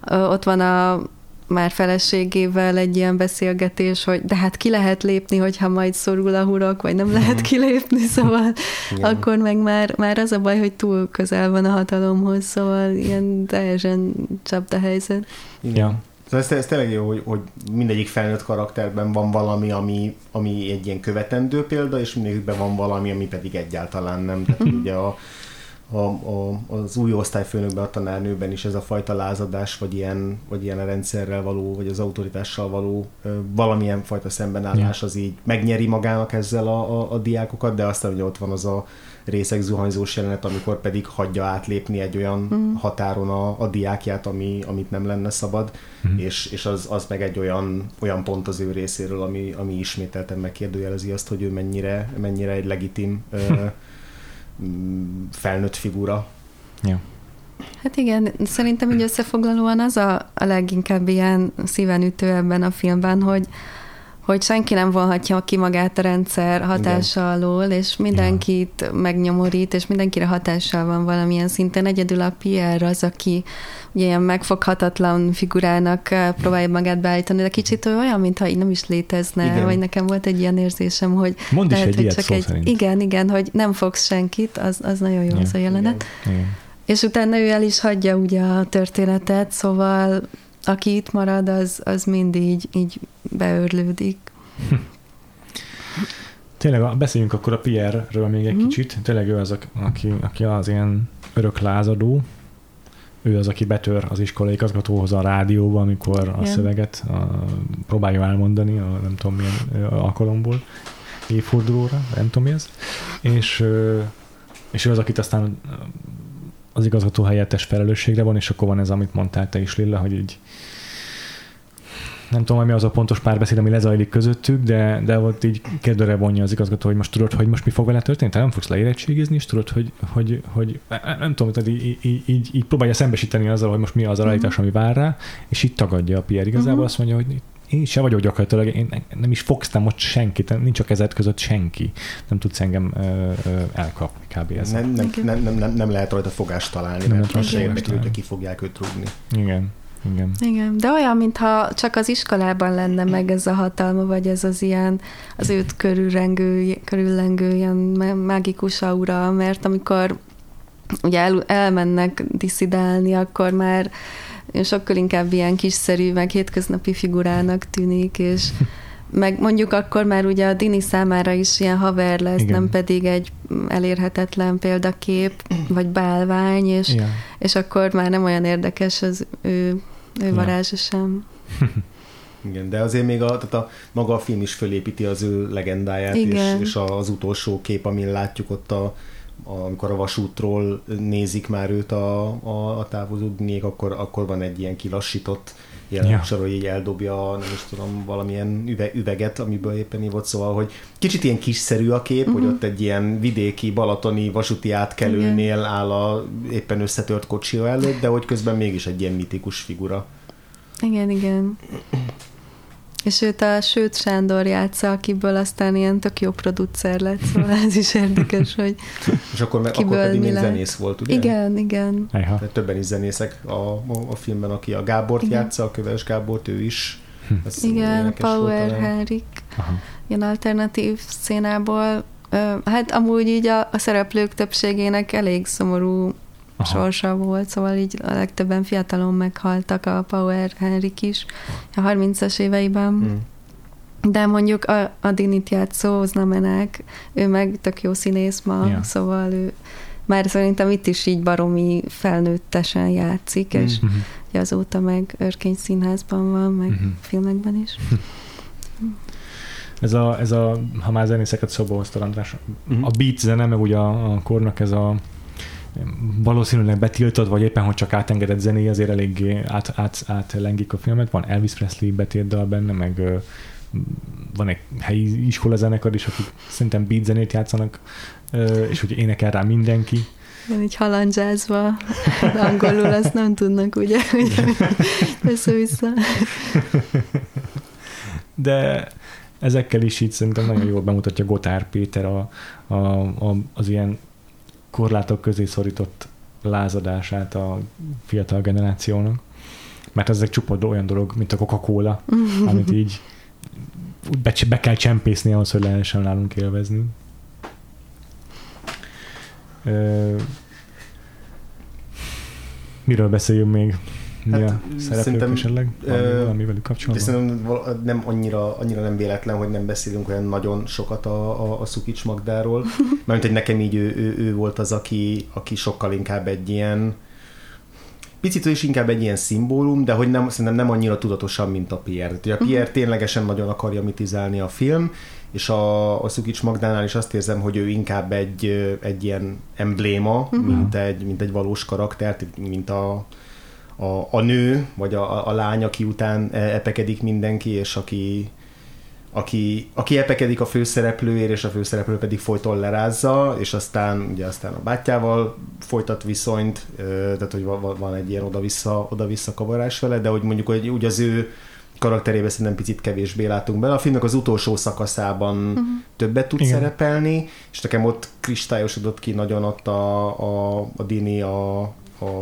Ott van a már feleségével egy ilyen beszélgetés, hogy de hát ki lehet lépni, hogyha majd szorul a hurok, vagy nem lehet mhm. kilépni, szóval Igen. akkor meg már, már az a baj, hogy túl közel van a hatalomhoz, szóval ilyen teljesen csapda helyzet. Igen. Ja. Szóval ez, ez tényleg jó, hogy, hogy mindegyik felnőtt karakterben van valami, ami, ami egy ilyen követendő példa, és mindegyikben van valami, ami pedig egyáltalán nem. Tehát ugye a, a, a, az új osztályfőnökben, a tanárnőben is ez a fajta lázadás, vagy ilyen, vagy ilyen a rendszerrel való, vagy az autoritással való valamilyen fajta szembenállás az így megnyeri magának ezzel a, a, a diákokat, de aztán ugye ott van az a részek zuhanyzós jelenet, amikor pedig hagyja átlépni egy olyan mm. határon a, a diákját, ami, amit nem lenne szabad, mm. és, és az, az meg egy olyan, olyan pont az ő részéről, ami, ami ismételten megkérdőjelezi azt, hogy ő mennyire, mennyire egy legitim felnőtt figura. Ja. Hát igen, szerintem így összefoglalóan az a, a leginkább ilyen szíven ütő ebben a filmben, hogy, hogy senki nem vonhatja ki magát a rendszer hatása Igen. alól, és mindenkit ja. megnyomorít, és mindenkire hatással van valamilyen szinten. Egyedül a Pierre az, aki ugye ilyen megfoghatatlan figurának eh, próbálja magát beállítani, de kicsit olyan, mintha így nem is létezne, igen. vagy nekem volt egy ilyen érzésem, hogy Mondd lehet, is egy hogy csak egy, szerint. igen, igen, hogy nem fogsz senkit, az, az nagyon jó ja. az a jelenet. Igen. Igen. És utána ő el is hagyja ugye a történetet, szóval aki itt marad, az, az mind így, így beörlődik. Tényleg beszéljünk akkor a Pierre-ről még egy mm. kicsit. Tényleg ő az, aki, aki az ilyen örök lázadó. Ő az, aki betör az iskolai igazgatóhoz a rádióba, amikor a szöveget a, próbálja elmondani, a nem tudom milyen alkalomból, évfordulóra, nem tudom mi ez. És, és ő az, akit aztán az igazgató helyettes felelősségre van, és akkor van ez, amit mondtál te is, Lilla, hogy így nem tudom, mi az a pontos párbeszéd, ami lezajlik közöttük, de, de ott így kérdőre vonja az igazgató, hogy most tudod, hogy most mi fog vele történni, te nem fogsz leérettségizni, és tudod, hogy, hogy, hogy nem tudom, tehát így, így, így, így, próbálja szembesíteni azzal, hogy most mi az a realitás, mhm. ami vár rá, és itt tagadja a Pierre igazából, uh-huh. azt mondja, hogy én se vagyok gyakorlatilag, én nem is fogsz nem ott senkit, nincs a kezed között senki. Nem tudsz engem ö, ö, elkapni kb. Ez. Nem, nem, nem, nem, nem, lehet rajta fogást találni, nem mert azt hogy ki fogják őt rúgni. Igen. Igen. Igen, de olyan, mintha csak az iskolában lenne meg ez a hatalma, vagy ez az ilyen, az őt körülrengő, körüllengő ilyen mágikus aura, mert amikor ugye el, elmennek diszidálni, akkor már sokkal inkább ilyen kiszerű, meg hétköznapi figurának tűnik, és meg mondjuk akkor már ugye a Dini számára is ilyen haver lesz, Igen. nem pedig egy elérhetetlen példakép, vagy bálvány, és, és akkor már nem olyan érdekes az ő, ő varázsa sem. Igen, de azért még a, tehát a, maga a film is fölépíti az ő legendáját, és, és az utolsó kép, amin látjuk ott a, amikor a vasútról nézik már őt a, a, a távozó akkor, akkor van egy ilyen kilassított jelenet ja. hogy így eldobja, nem is tudom, valamilyen üve, üveget, amiből éppen így volt, szóval, hogy kicsit ilyen kiszerű a kép, uh-huh. hogy mhm. ott egy ilyen vidéki, balatoni vasúti átkelőnél Igen. áll a éppen összetört kocsia előtt, de hogy közben mégis egy ilyen mitikus figura. Igen, igen. És őt a Sőt Sándor játsza, akiből aztán ilyen tök jó producer lett, szóval ez is érdekes, hogy És akkor, meg, akkor pedig még zenész volt, ugye? Igen, igen. Ejha. Többen is zenészek a, a, a filmben, aki a Gábort igen. játsza, a Köves Gábort, ő is. Hm. igen, Power Henrik, ilyen alternatív szénából. Hát amúgy így a, a szereplők többségének elég szomorú Aha. sorsa volt, szóval így a legtöbben fiatalon meghaltak, a Power Henrik is a 30-as éveiben. Hmm. De mondjuk a, a Dinit játszó Znamenek, ő meg tök jó színész ma, ja. szóval ő már szerintem itt is így baromi felnőttesen játszik, mm. és mm-hmm. azóta meg Örkény Színházban van, meg mm-hmm. filmekben is. Ez a, ez a, ha már zenészeket szóba hoztad, András, mm-hmm. a beat zene, meg ugye a, a kornak ez a valószínűleg betiltod, vagy éppen, hogy csak átengedett zené, azért eléggé át, át, átlengik a filmet. Van Elvis Presley betétdal dal benne, meg van egy helyi iskola zenekar is, akik szerintem beat zenét játszanak, és hogy énekel rá mindenki. Van így halandzsázva, angolul azt nem tudnak, ugye, hogy össze-vissza. De ezekkel is így szerintem nagyon jól bemutatja Gotár Péter a, a, a, az ilyen korlátok közé szorított lázadását a fiatal generációnak. Mert ezek csupa olyan dolog, mint a Coca-Cola, amit így be, be kell csempészni ahhoz, hogy lehessen nálunk élvezni. miről beszéljünk még? Mi hát, a szereplők esetleg? Valami, velük kapcsolatban? Szerintem nem annyira, annyira nem véletlen, hogy nem beszélünk olyan nagyon sokat a, a, a Szukics Magdáról. Mert hogy nekem így ő, ő, ő, volt az, aki, aki sokkal inkább egy ilyen picit is inkább egy ilyen szimbólum, de hogy nem, szerintem nem annyira tudatosan, mint a Pierre. Ugye a Pierre uh-huh. ténylegesen nagyon akarja mitizálni a film, és a, a Szukics Magdánál is azt érzem, hogy ő inkább egy, egy ilyen embléma, uh-huh. mint, egy, mint egy valós karakter, mint a, a, a nő, vagy a, a lány, aki után e, epekedik mindenki, és aki, aki, aki epekedik a főszereplőért, és a főszereplő pedig folyton lerázza, és aztán ugye aztán a bátyával folytat viszonyt, tehát hogy van egy ilyen oda-vissza, oda-vissza kavarás vele, de hogy mondjuk hogy úgy az ő karakterébe szerintem picit kevésbé látunk bele. A filmnek az utolsó szakaszában uh-huh. többet tud Igen. szerepelni, és nekem ott kristályosodott ki nagyon ott a, a, a Dini a, a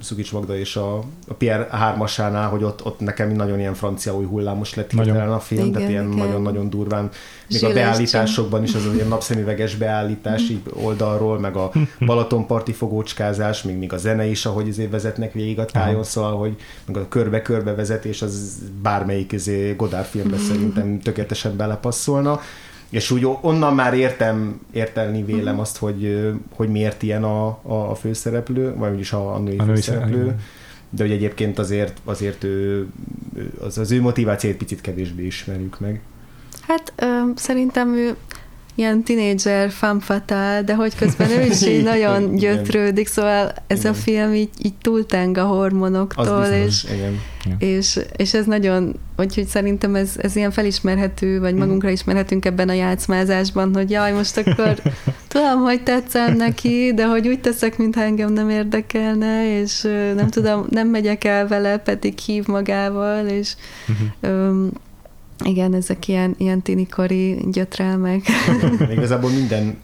Szukics Magda és a, a Pierre hármasánál, hogy ott, ott nekem nagyon ilyen francia új hullámos lett nagyon. a film, igen, tehát ilyen nagyon-nagyon durván. Még Zsíles a beállításokban is az ilyen napszemüveges beállítás így oldalról, meg a Balatonparti fogócskázás, még, még a zene is, ahogy azért vezetnek végig a tájon, szóval, hogy meg a körbe-körbe vezetés, az bármelyik izé Godard filmbe szerintem tökéletesen belepasszolna és úgy onnan már értem, értelni vélem azt, hogy, hogy miért ilyen a, a, a főszereplő, vagy úgyis a, a női a főszereplő. Női de hogy egyébként azért, azért ő, az, az ő motivációt picit kevésbé ismerjük meg. Hát ö, szerintem ő ilyen tinédzser fatale, de hogy közben ő is így nagyon gyötrődik, szóval ez igen. a film így, így túlteng a hormonoktól, biztos, és, igen. És, és ez nagyon, úgyhogy szerintem ez, ez ilyen felismerhető, vagy magunkra ismerhetünk ebben a játszmázásban, hogy jaj, most akkor tudom, hogy tetszem neki, de hogy úgy teszek, mintha engem nem érdekelne, és nem tudom, nem megyek el vele, pedig hív magával, és uh-huh. Igen, ezek ilyen, ilyen tinikori gyötrelmek. Igazából minden,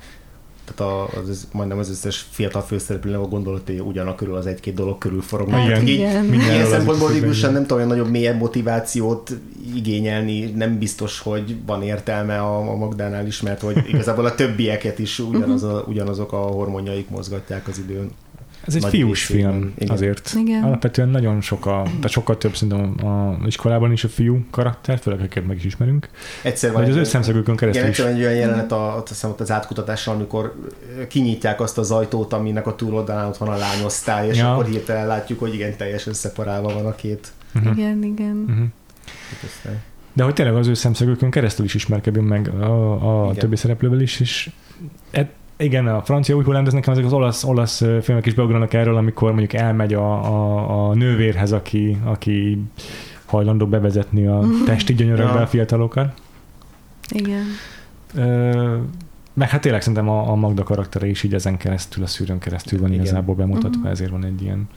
tehát a, az, az, majdnem az összes fiatal főszereplőnek a gondolatai ugyanak körül az egy-két dolog körül forognak. Igen, így, igen. Ilyen szempontból nem tudom, olyan nagyobb mélyebb motivációt igényelni, nem biztos, hogy van értelme a, a Magdánál is, mert hogy igazából a többieket is ugyanaz a, ugyanazok a hormonjaik mozgatják az időn. Ez egy fiús film igen. azért. Igen. Alapvetően nagyon sok a, tehát sokkal több szerintem a, iskolában is a fiú karakter, főleg akiket meg is ismerünk. Egyszer van. az ő szemszögükön keresztül igen, is. egy olyan jelenet a, a, a, az átkutatással, amikor kinyitják azt az ajtót, aminek a túloldalán ott van a lányosztály, és ja. akkor hirtelen látjuk, hogy igen, teljesen szeparálva van a két. Uh-huh. Igen, igen. Uh-huh. De hogy tényleg az ő szemszögükön keresztül is ismerkedünk meg a, a többi szereplővel is, és e, igen, a francia új hullám, ez nekem ezek az olasz, olasz filmek is beugranak erről, amikor mondjuk elmegy a, a, a nővérhez, aki, aki hajlandó bevezetni a testi gyönyörökbe ja. a fiatalokat. Igen. Ö, meg hát tényleg szerintem a, a Magda karaktere is így ezen keresztül, a szűrőn keresztül van Igen. igazából bemutatva, uh-huh. ezért van egy ilyen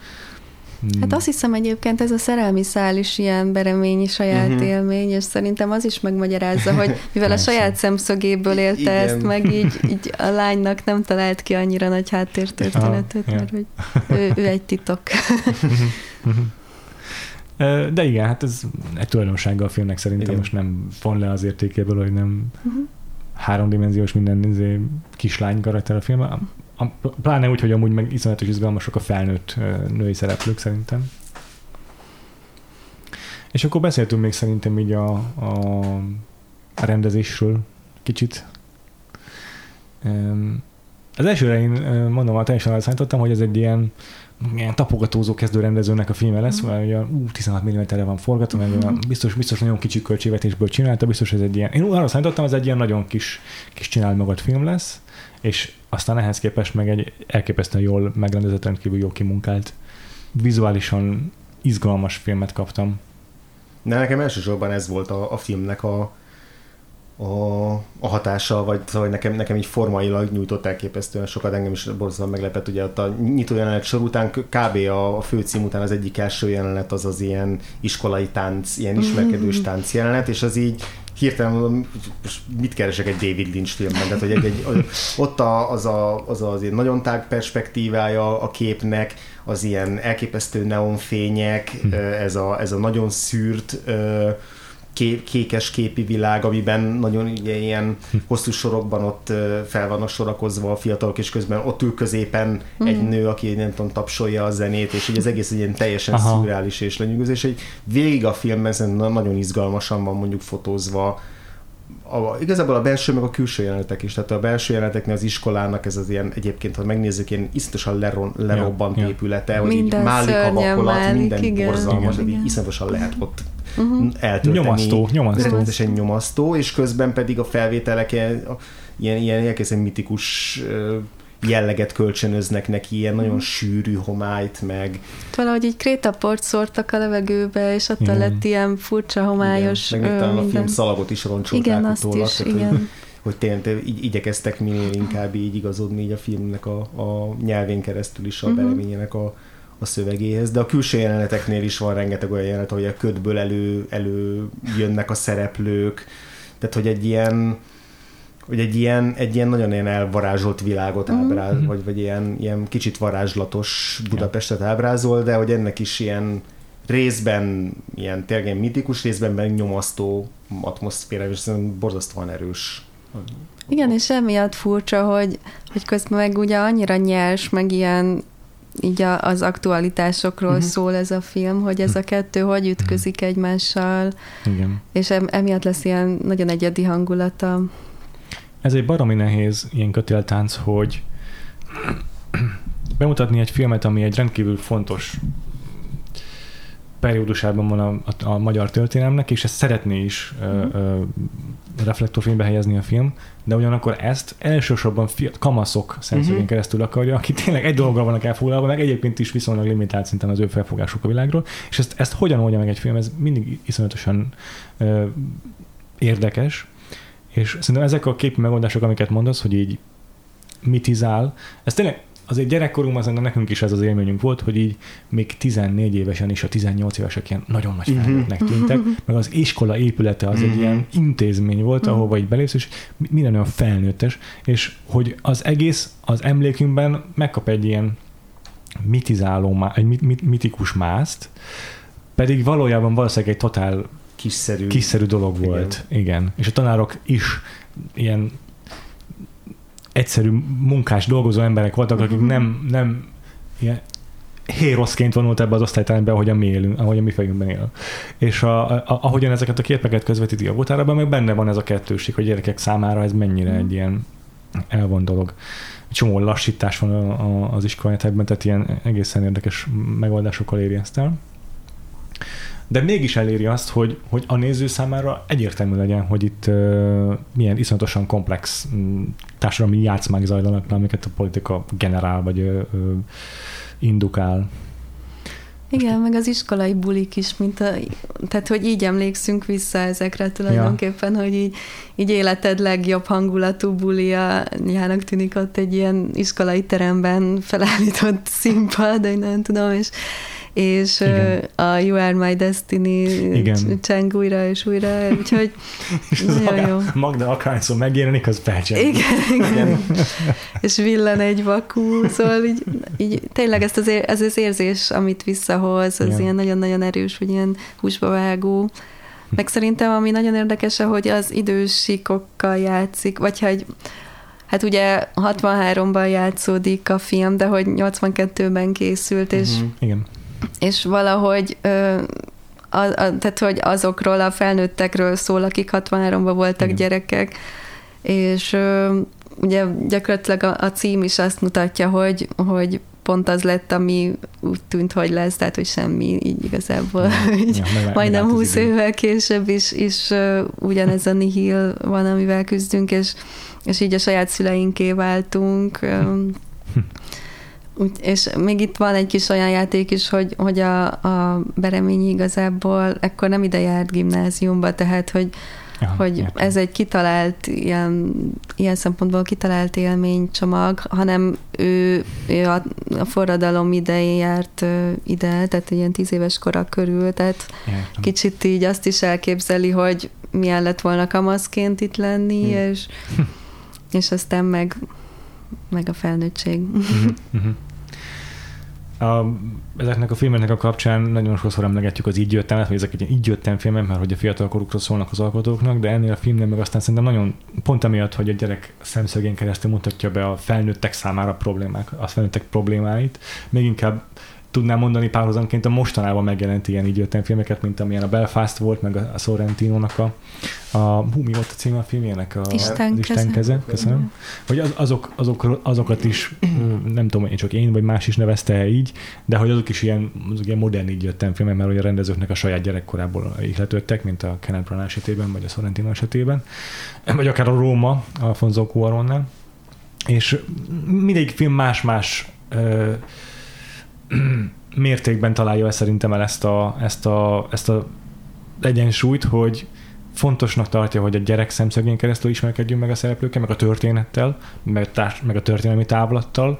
Hát azt hiszem egyébként ez a szerelmi szál is ilyen bereményi saját uh-huh. élmény, és szerintem az is megmagyarázza, hogy mivel a saját szemszögéből élte Igen. ezt meg, így, így a lánynak nem talált ki annyira nagy háttértörténetet, ah, mert hogy ő, ő egy titok. De igen, hát ez egy tulajdonsága a filmnek szerintem igen. most nem von le az értékéből, hogy nem uh-huh. háromdimenziós minden izé, kislány karakter a film pláne úgy, hogy amúgy meg iszonyatos izgalmasok a felnőtt női szereplők szerintem. És akkor beszéltünk még szerintem így a, a, a rendezésről kicsit. Az elsőre én mondom, hogy teljesen elszállítottam, hogy ez egy ilyen, ilyen tapogatózó kezdő rendezőnek a filme lesz, mm. mert ugye ú, 16 mm-re van forgatva, mm. biztos, biztos nagyon kicsi költségvetésből csinálta, biztos ez egy ilyen, én arra számítottam, ez egy ilyen nagyon kis, kis csinál magad film lesz, és aztán ehhez képest meg egy elképesztően jól megrendezett, rendkívül jól kimunkált, vizuálisan izgalmas filmet kaptam. De nekem elsősorban ez volt a, a filmnek a, a, a hatása, vagy szóval nekem, nekem így formailag nyújtott elképesztően sokat, engem is borzasztóan meglepett, ugye ott a nyitó jelenet sor után, kb. a, a főcím után az egyik első jelenet az az ilyen iskolai tánc, ilyen ismerkedős mm-hmm. tánc jelenet, és az így hirtelen mondom, mit keresek egy David Lynch filmben, tehát hogy egy, egy, ott a, az, a, az az ilyen nagyon tág perspektívája a képnek, az ilyen elképesztő neonfények, hm. ez, a, ez a nagyon szűrt ké, kékes képi világ, amiben nagyon ugye, ilyen hosszú sorokban ott fel vannak sorakozva a fiatalok, és közben ott ül középen mm. egy nő, aki nem tudom, tapsolja a zenét, és így az egész egy ilyen teljesen Aha. szürreális és lenyűgöző, és egy végig a filmben nagyon izgalmasan van mondjuk fotózva, a, igazából a belső meg a külső jelenetek is, tehát a belső jeleneteknél az iskolának ez az ilyen, egyébként, ha megnézzük, ilyen iszonyatosan leron, lerobbant ja, épülete, ja. hogy minden így málik a vakolat, minden igen, borzalmas, igen, igen. iszonyatosan lehet ott uh-huh. eltölteni. Nyomasztó, nyomasztó. Rendesen nyomasztó, és közben pedig a felvételek ilyen, ilyen, ilyen elkezdően mitikus jelleget kölcsönöznek neki, ilyen nagyon mhm. sűrű homályt, meg... Valahogy így krétaport szórtak a levegőbe, és ott igen. lett ilyen furcsa, homályos... Igen. Meg talán a film szalagot is roncsolták igen, azt utólag, is, tehát, igen. Hogy, hogy tényleg így igyekeztek minél inkább így igazodni így a filmnek a, a nyelvén keresztül is a uh-huh. beleményének a, a szövegéhez, de a külső jeleneteknél is van rengeteg olyan jelenet, hogy a ködből elő, elő jönnek a szereplők, tehát hogy egy ilyen hogy egy ilyen, egy ilyen nagyon ilyen elvarázsolt világot mm. ábráz, mm. vagy, vagy ilyen, ilyen kicsit varázslatos Budapestet ábrázol, de hogy ennek is ilyen részben ilyen tényleg mitikus, részben meg nyomasztó atmoszféra, és szerintem borzasztóan erős. Igen, és emiatt furcsa, hogy, hogy közben meg ugye annyira nyers, meg ilyen így a, az aktualitásokról uh-huh. szól ez a film, hogy ez a mhm. kettő hogy ütközik uh-huh. egymással, Igen. és emiatt lesz ilyen nagyon egyedi hangulata. Ez egy baromi nehéz ilyen kötéltánc, hogy bemutatni egy filmet, ami egy rendkívül fontos periódusában van a, a, a magyar történelmnek, és ezt szeretné is uh-huh. reflektorfénybe helyezni a film, de ugyanakkor ezt elsősorban fiat, kamaszok szemszögén uh-huh. keresztül akarja, akik tényleg egy dolgra vannak elfoglalva, meg egyébként is viszonylag limitált szinten az ő felfogásuk a világról, és ezt, ezt hogyan oldja meg egy film, ez mindig iszonyatosan uh, érdekes, és szerintem ezek a képi megoldások, amiket mondasz, hogy így mitizál, ez tényleg azért gyerekkorunkban azért nekünk is ez az élményünk volt, hogy így még 14 évesen is a 18 évesek ilyen nagyon nagy mhm. felnőttnek tűntek, meg az iskola épülete az egy mhm. ilyen intézmény volt, mhm. ahova így belépsz, és minden olyan felnőttes, és hogy az egész az emlékünkben megkap egy ilyen mitizáló, egy mit, mitikus mászt, pedig valójában valószínűleg egy totál kiszerű, kiszerű dolog igen. volt. Igen. És a tanárok is ilyen egyszerű munkás, dolgozó emberek voltak, akik uh-huh. nem, nem ilyen héroszként vonult ebbe az osztályterembe, ahogy a mi élünk, ahogy a mi fejünkben él. És a, a, ahogyan ezeket a képeket közvetíti a Votárában, meg benne van ez a kettőség, hogy gyerekek számára ez mennyire uh-huh. egy ilyen elvon dolog. Csomó lassítás van a, a, az iskolájátában, tehát ilyen egészen érdekes megoldásokkal éri ezt el. De mégis eléri azt, hogy, hogy a néző számára egyértelmű legyen, hogy itt uh, milyen iszonyatosan komplex um, társadalmi játszmák zajlanak, amiket a politika generál, vagy uh, indukál. Igen, meg az iskolai bulik is, mint a, tehát hogy így emlékszünk vissza ezekre tulajdonképpen, ja. hogy így, így életed legjobb hangulatú buliának tűnik ott egy ilyen iskolai teremben felállított színpad, de nem tudom, és és Igen. a You Are My Destiny Igen. cseng újra és újra, úgyhogy nagyon jó. Magda akárszor megjelenik, az becseng. Igen, igen. és villan egy vakú, szóval így, így tényleg ezt az, ér, ez az érzés, amit visszahoz, az Igen. ilyen nagyon-nagyon erős, hogy ilyen húsba vágó. Meg szerintem, ami nagyon érdekes, hogy az idősíkokkal játszik, vagy hogy Hát ugye 63-ban játszódik a film, de hogy 82-ben készült, és uh-huh. Igen és valahogy ö, a, a, tehát, hogy azokról a felnőttekről szól, akik 63-ban voltak Igen. gyerekek, és ö, ugye gyakorlatilag a, a cím is azt mutatja, hogy, hogy pont az lett, ami úgy tűnt, hogy lesz, tehát hogy semmi így igazából. Ja, így, ja, majdnem 20 évvel később is, is uh, ugyanez a nihil van, amivel küzdünk, és, és így a saját szüleinké váltunk. Um, és még itt van egy kis olyan játék is, hogy, hogy a, a Bereményi igazából ekkor nem ide járt gimnáziumba, tehát hogy, Aha, hogy értem. ez egy kitalált, ilyen, ilyen szempontból kitalált élménycsomag, hanem ő, ő a, a forradalom idején járt ide, tehát ilyen tíz éves kora körül, tehát értem. kicsit így azt is elképzeli, hogy milyen lett volna kamaszként itt lenni, hmm. és, és aztán meg meg a felnőttség. Uh-huh, uh-huh. A, ezeknek a filmeknek a kapcsán nagyon sokszor emlegetjük az így jöttem, hogy ezek egy így jöttem filmek, mert hogy a fiatal korukról szólnak az alkotóknak, de ennél a filmnél meg aztán szerintem nagyon pont amiatt, hogy a gyerek szemszögén keresztül mutatja be a felnőttek számára problémák, a felnőttek problémáit, még inkább tudnám mondani párhuzamként a mostanában megjelent ilyen így jöttem filmeket, mint amilyen a Belfast volt, meg a Sorrentino-nak a, a hú, mi volt a címe a filmjének? A, Isten, Isten keze. Köszönöm. Hogy az, azok, azok, azokat is, nem tudom, én csak én, vagy más is nevezte -e így, de hogy azok is ilyen, azok ilyen modern így jöttem filmek, mert hogy a rendezőknek a saját gyerekkorából ihletődtek, mint a Kenneth Branagh esetében, vagy a Sorrentino esetében, vagy akár a Róma, Alfonso Cuaronnál. És mindegyik film más-más mértékben találja el szerintem el ezt a, ezt a, ezt a egyensúlyt, hogy fontosnak tartja, hogy a gyerek szemszögén keresztül ismerkedjünk meg a szereplőkkel, meg a történettel, meg, társ, meg a történelmi távlattal,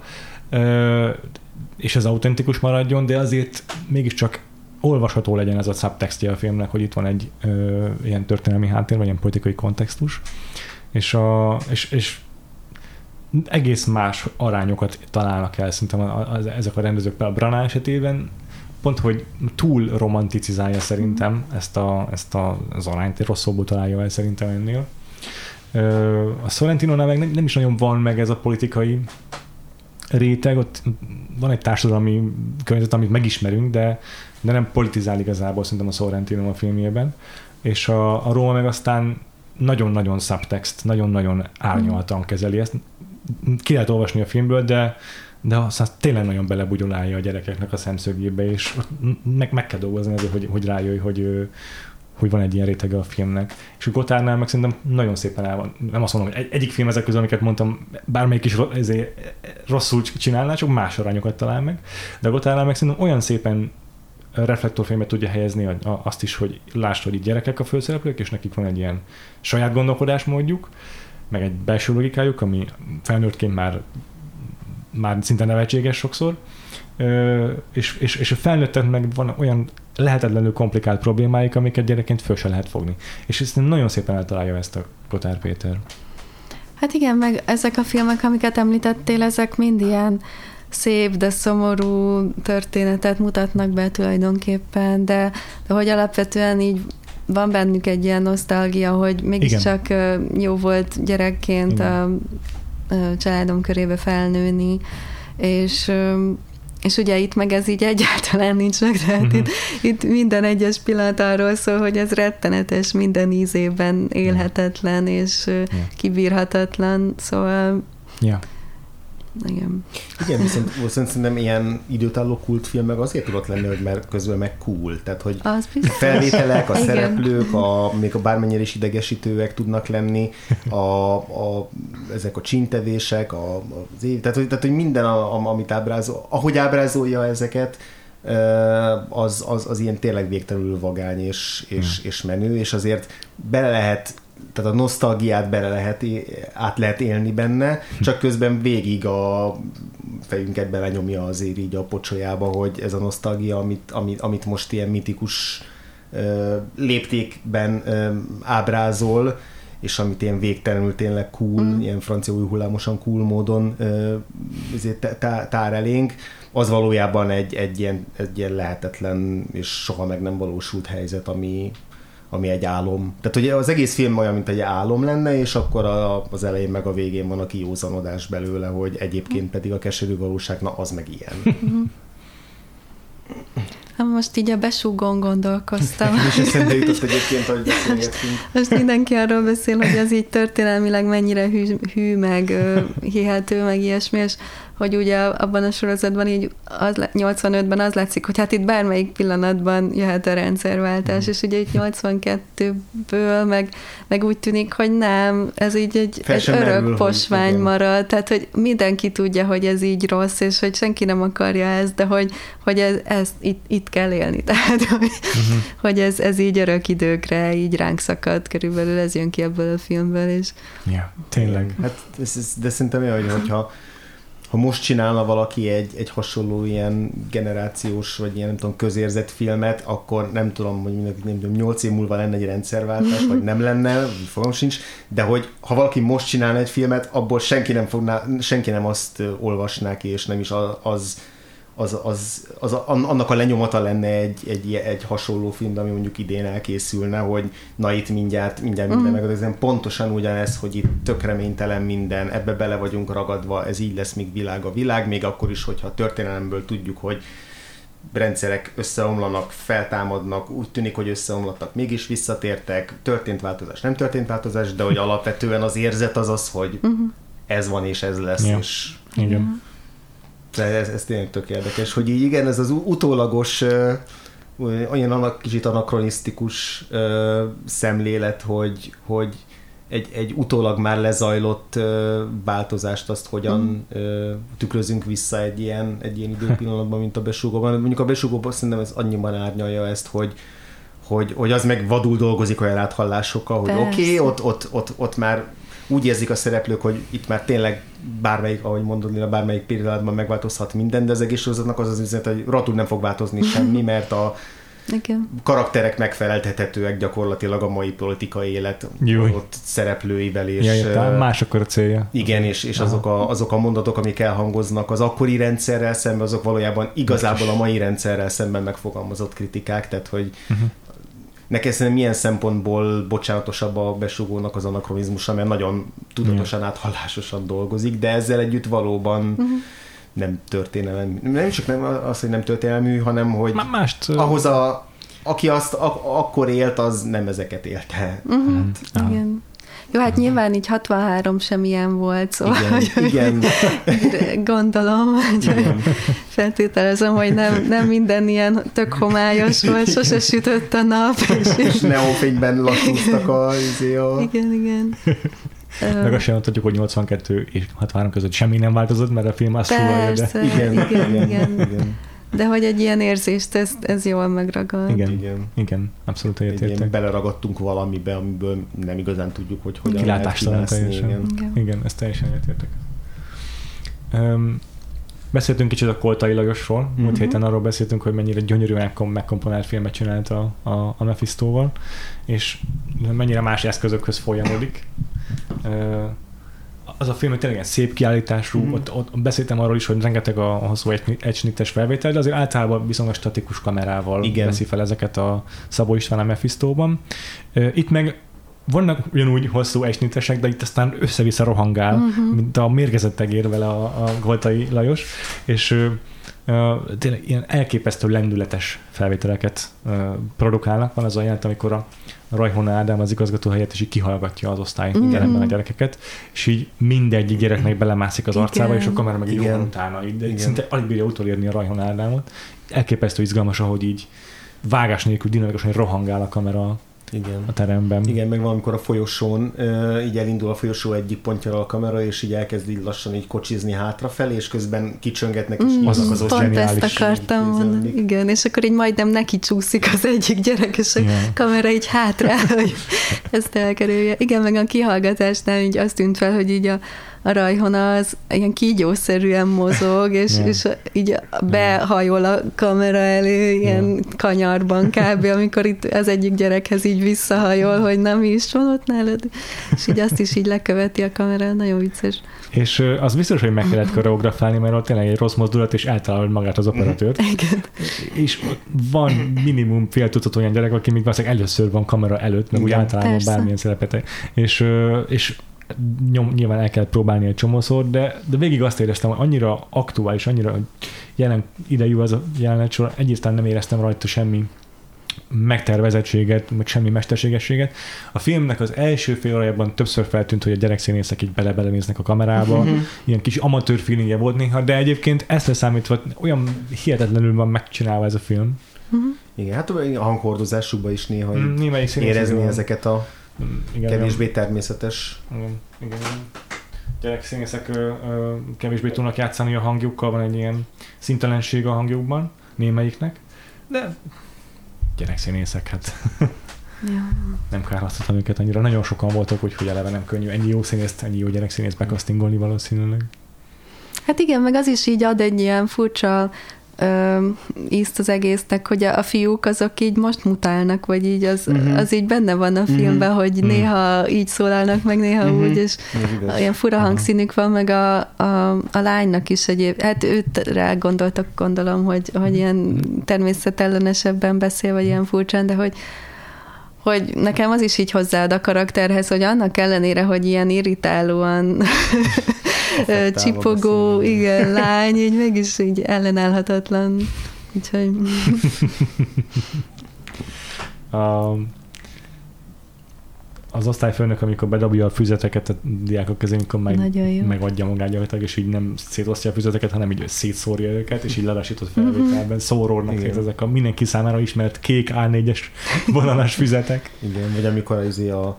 és ez autentikus maradjon, de azért mégiscsak olvasható legyen ez a subtextje a filmnek, hogy itt van egy ö, ilyen történelmi háttér, vagy ilyen politikai kontextus, és, a, és, és egész más arányokat találnak el szerintem az, ezek a rendezők. A Brana esetében pont, hogy túl romanticizálja szerintem ezt, a, ezt a, az arányt, rosszabbul találja el szerintem ennél. A sorrentino meg nem, nem is nagyon van meg ez a politikai réteg, ott van egy társadalmi környezet, amit megismerünk, de, de nem politizál igazából szerintem a Sorrentino a filmjében. És a, a Róma meg aztán nagyon-nagyon subtext, nagyon-nagyon árnyaltan kezeli ezt ki lehet olvasni a filmből, de, de aztán tényleg nagyon belebugyolálja a gyerekeknek a szemszögébe, és meg, meg kell dolgozni azért, hogy, hogy rájöjj, hogy, hogy van egy ilyen rétege a filmnek. És a Gotárnál meg szerintem nagyon szépen el van. Nem azt mondom, hogy egy, egyik film ezek közül, amiket mondtam, bármelyik is ezért rosszul csinálná, csak más arányokat talál meg. De a Gotárnál meg szerintem olyan szépen reflektorfénybe tudja helyezni azt is, hogy lásd, hogy itt gyerekek a főszereplők, és nekik van egy ilyen saját gondolkodásmódjuk, meg egy belső logikájuk, ami felnőttként már, már szinte nevetséges sokszor, és, és, és a felnőttek meg van olyan lehetetlenül komplikált problémáik, amiket gyerekként föl se lehet fogni. És ezt nagyon szépen eltalálja ezt a Kotár Péter. Hát igen, meg ezek a filmek, amiket említettél, ezek mind ilyen szép, de szomorú történetet mutatnak be tulajdonképpen, de, de hogy alapvetően így van bennük egy ilyen nosztalgia, hogy mégiscsak Igen. jó volt gyerekként Igen. a, a családom körébe felnőni, és és ugye itt meg ez így egyáltalán nincs meg, tehát uh-huh. itt, itt minden egyes pillanat arról szól, hogy ez rettenetes, minden ízében élhetetlen és yeah. kibírhatatlan, szóval yeah. Igen. Igen, viszont, viszont szerintem ilyen időtálló kultfilm meg azért tudott lenni, hogy mert közben meg cool. Tehát, hogy Az a felvételek, a Igen. szereplők, a, még a bármennyire is idegesítőek tudnak lenni, a, a, ezek a csintevések, a, az év, tehát, hogy, tehát, hogy minden, a, a, amit ábrázol, ahogy ábrázolja ezeket, az, az, az ilyen tényleg végtelenül vagány és, és, és menő, és azért bele lehet tehát a nosztalgiát bele lehet, át lehet élni benne, csak közben végig a fejünket belenyomja azért így a pocsolyába, hogy ez a nosztalgia, amit, amit, amit most ilyen mitikus ö, léptékben ö, ábrázol, és amit ilyen végtelenül tényleg cool, mm. ilyen francia új hullámosan cool módon ö, tá- tár elénk, az valójában egy, egy, ilyen, egy ilyen lehetetlen és soha meg nem valósult helyzet, ami, ami egy álom. Tehát ugye az egész film olyan, mint egy álom lenne, és akkor a, az elején meg a végén van a kiózanodás belőle, hogy egyébként pedig a keserű valóság, na az meg ilyen. Hát most így a besúgón gondolkoztam. és eszembe jutott egyébként, hogy beszélgettünk. Most mindenki arról beszél, hogy az így történelmileg mennyire hű, hű meg hihető, meg ilyesmi, és hogy ugye abban a sorozatban így az, le- 85-ben az látszik, hogy hát itt bármelyik pillanatban jöhet a rendszerváltás, és ugye itt 82-ből meg, meg úgy tűnik, hogy nem, ez így egy, egy merül, örök hogy posvány marad, tehát hogy mindenki tudja, hogy ez így rossz, és hogy senki nem akarja ezt, de hogy, hogy ez, ezt itt, itt kell élni, tehát hogy, uh-huh. hogy ez, ez így örök időkre így ránk szakad, körülbelül ez jön ki ebből a filmből, és Ja, tényleg. Hát, ez, ez, de szerintem olyan, hogy hogyha ha most csinálna valaki egy, egy hasonló ilyen generációs, vagy ilyen nem tudom, közérzett filmet, akkor nem tudom, hogy mindenki, nem tudom, 8 év múlva lenne egy rendszerváltás, vagy nem lenne, fogom sincs, de hogy ha valaki most csinálna egy filmet, abból senki nem, fogná, senki nem azt olvasná ki, és nem is az, az, az, az, an- annak a lenyomata lenne egy, egy, egy hasonló film, ami mondjuk idén elkészülne, hogy na itt mindjárt, mindjárt minden mm. meg, pontosan ugyanez, hogy itt tök reménytelen minden, ebbe bele vagyunk ragadva, ez így lesz, míg világ a világ, még akkor is, hogyha a történelemből tudjuk, hogy rendszerek összeomlanak, feltámadnak, úgy tűnik, hogy összeomlottak, mégis visszatértek, történt változás, nem történt változás, de hogy alapvetően az érzet az az, hogy ez van és ez lesz, Ja. és Igen. De ez, ez tényleg tök érdekes, hogy így igen, ez az utólagos, olyan anak, kicsit anakronisztikus ö, szemlélet, hogy, hogy egy, egy utólag már lezajlott ö, változást, azt hogyan ö, tükrözünk vissza egy ilyen, egy ilyen időpillanatban, mint a besúgóban. Mondjuk a besúgóban szerintem ez annyiban árnyalja ezt, hogy, hogy, hogy az meg vadul dolgozik olyan áthallásokkal, hogy oké, okay, ott, ott, ott, ott már úgy érzik a szereplők, hogy itt már tényleg bármelyik, ahogy mondod, Lila, bármelyik pillanatban megváltozhat minden, de az egész sorozatnak az az üzenet, hogy rotul nem fog változni semmi, mert a igen. karakterek megfeleltethetőek gyakorlatilag a mai politikai élet Júj. ott szereplőivel, és Ja, értem, más akkor a célja. igen, és, és azok, a, azok a mondatok, amik elhangoznak az akkori rendszerrel szemben, azok valójában igazából a mai rendszerrel szemben megfogalmazott kritikák, tehát hogy uh-huh. Nekem szerintem milyen szempontból bocsánatosabb a besugónak az anakronizmusa, mert nagyon tudatosan, áthallásosan dolgozik, de ezzel együtt valóban uh-huh. nem történelem, nem csak nem az, hogy nem történelmű, hanem hogy Má- Mást... ahhoz a, aki azt ak- akkor élt, az nem ezeket élte. Uh-huh. Ah. igen. Jó, hát nyilván így 63 sem ilyen volt, szóval Igen, hogy, igen. gondolom, hogy feltételezem, hogy nem, nem minden ilyen tök homályos volt, sose sütött a nap, és, és neonfényben lassúztak a, izé a... igen, igen. Meg azt sem mondhatjuk, hogy 82 és 63 között semmi nem változott, mert a film azt sugalja, de... Persze, Igen, igen, igen, igen. De hogy egy ilyen érzést, ez, ez jól megragad. Igen, Igen. igen, abszolút egyetértek. beleragadtunk valamibe, amiből nem igazán tudjuk, hogy hogyan Kilátástalan teljesen. Igen. Igen. Igen, ezt teljesen egyetértek. Um, beszéltünk kicsit a Koltai Lajosról, múlt Mhm. héten arról beszéltünk, hogy mennyire gyönyörűen megkom- megkomponált filmet csinált a, a, a Mephisto-val, és mennyire más eszközökhöz folyamodik. Az a film hogy tényleg szép kiállítású, mm. ott, ott beszéltem arról is, hogy rengeteg a, a hosszú egy- egysnittes felvétel, de azért általában viszonylag statikus kamerával Igen. veszi fel ezeket a Szabó István a Mephisto-ban. Ö, Itt meg vannak ugyanúgy hosszú egysnittesek, de itt aztán össze-vissza rohangál, Mhm. mint a mérgezett egér vele a, a Goltai Lajos, és uh, tényleg ilyen elképesztő lendületes felvételeket uh, produkálnak. Van az a jelent, amikor a Rajhona Ádám az igazgató helyett, és így kihallgatja az osztály mm. a gyerekeket, és így mindegyik gyereknek belemászik az arcába, Igen. és a kamera meg így utána, így, de Igen. szinte alig bírja utolérni a Rajhona Ádámot. Elképesztő izgalmas, ahogy így vágás nélkül dinamikusan rohangál a kamera igen. a teremben. Igen, meg valamikor a folyosón, így elindul a folyosó egyik pontjára a kamera, és így elkezd így lassan így kocsizni hátrafelé, és közben kicsöngetnek, és mm, azok az Pont ezt akartam mondani. Igen, és akkor így majdnem neki csúszik az egyik gyerek, és a Igen. kamera így hátra, hogy ezt elkerülje. Igen, meg a kihallgatásnál így azt tűnt fel, hogy így a a rajhona az ilyen kígyószerűen mozog, és, yeah. és így behajol a kamera elő ilyen yeah. kanyarban kb., amikor itt az egyik gyerekhez így visszahajol, hogy nem mi is van ott nálad, és így azt is így leköveti a kamera, nagyon vicces. És az biztos, hogy meg kellett koreografálni, mert ott tényleg egy rossz mozdulat, és eltalálod magát az operatőrt. Igen. És van minimum fél tucat olyan gyerek, aki még valószínűleg először van kamera előtt, meg úgy általában Persze. bármilyen szerepet. És, és nyom, nyilván el kell próbálni egy csomószor, de, de végig azt éreztem, hogy annyira aktuális, annyira jelen idejű az a jelenet sor, egyáltalán nem éreztem rajta semmi megtervezettséget, meg semmi mesterségességet. A filmnek az első fél órájában többször feltűnt, hogy a gyerekszínészek így bele néznek a kamerába. Ilyen kis amatőr feelingje volt néha, de egyébként ezt leszámítva olyan hihetetlenül van megcsinálva ez a film. Igen, hát a hanghordozásukban is néha mm, érezni ezeket a igen, kevésbé igen. természetes. Igen, igen. Gyerekszínészek kevésbé tudnak játszani a hangjukkal, van egy ilyen szintelenség a hangjukban, némelyiknek, de gyerekszínészek, hát ja. nem kárhoztatom őket annyira. Nagyon sokan voltak, úgyhogy eleve nem könnyű ennyi jó színészt, ennyi jó gyerekszínészt bekasztingolni valószínűleg. Hát igen, meg az is így ad egy ilyen furcsa ö, ízt az egésznek, hogy a, a fiúk azok így most mutálnak, vagy így az, uh-huh. az így benne van a filmben, uh-huh. hogy uh-huh. néha így szólalnak, meg néha uh-huh. úgy, és olyan fura uh-huh. hangszínük van, meg a, a, a lánynak is egyéb, hát őt rá gondoltak, gondolom, hogy, hogy ilyen természetellenesebben beszél, vagy ilyen furcsán, de hogy hogy nekem az is így hozzáad a karakterhez, hogy annak ellenére, hogy ilyen irritálóan csipogó, igen, lány, így mégis így ellenállhatatlan. Úgyhogy... um, az osztályfőnök, amikor bedobja a füzeteket a diákok közé, amikor meg, megadja magát gyakorlatilag, és így nem szétosztja a füzeteket, hanem így szétszórja őket, és így lelassított felvételben mhm. szórólnak szét ezek a mindenki számára ismert kék A4-es vonalas füzetek. Igen, vagy amikor az a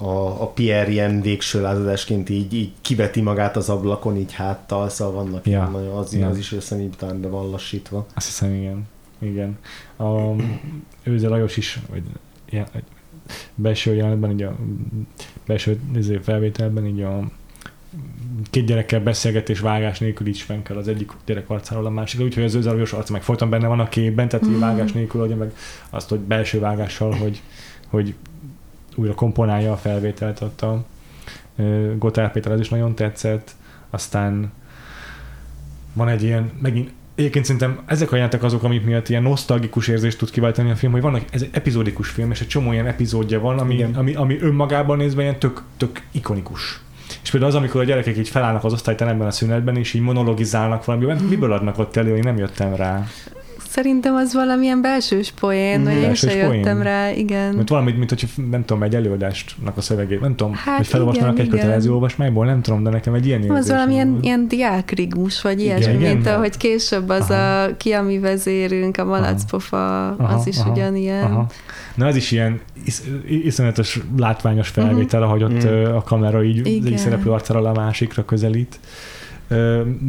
a, a Pierre ilyen végső lázadásként így, így kiveti magát az ablakon, így háttal, szóval vannak ja. nagyon, az, ja. az is összenébb talán be van lassítva. Azt hiszem, igen. Igen. A, Őze Lajos is, vagy ilyen, belső jelenetben, így a belső izé, felvételben így a két gyerekkel beszélgetés vágás nélkül is fenn kell az egyik gyerek arcáról a másikra, úgyhogy az őzalajos arc meg folyton benne van a képben, tehát mm. vágás nélkül adja meg azt, hogy belső vágással, hogy, hogy újra komponálja a felvételt ott a Gotár Péter, az is nagyon tetszett, aztán van egy ilyen, megint Egyébként szerintem ezek a jelentek azok, amik miatt ilyen nosztalgikus érzést tud kiváltani a film, hogy vannak, ez egy epizódikus film, és egy csomó ilyen epizódja van, ami, ami, ami önmagában nézve ilyen tök, tök ikonikus. És például az, amikor a gyerekek így felállnak az osztályteremben a szünetben, és így monologizálnak valamiben, miből adnak ott elő, én nem jöttem rá. Szerintem az valamilyen belsős poén, vagy én sem jöttem rá, igen. Mert valamit, mint hogy nem tudom, egy előadástnak a szövegét, nem tudom, hát hogy felolvasnak egy kötelező olvasmányból, nem tudom, de nekem egy ilyen Az valamilyen ilyen diákrigmus, vagy ilyesmi, igen, mint ahogy később az aha. a ki a mi vezérünk, a malacpofa, aha, az is aha, ugyanilyen. Aha. Na ez is ilyen is, iszonyatos látványos felvétel, uh-huh. ahogy ott uh-huh. a kamera így egy szereplő arcára a másikra közelít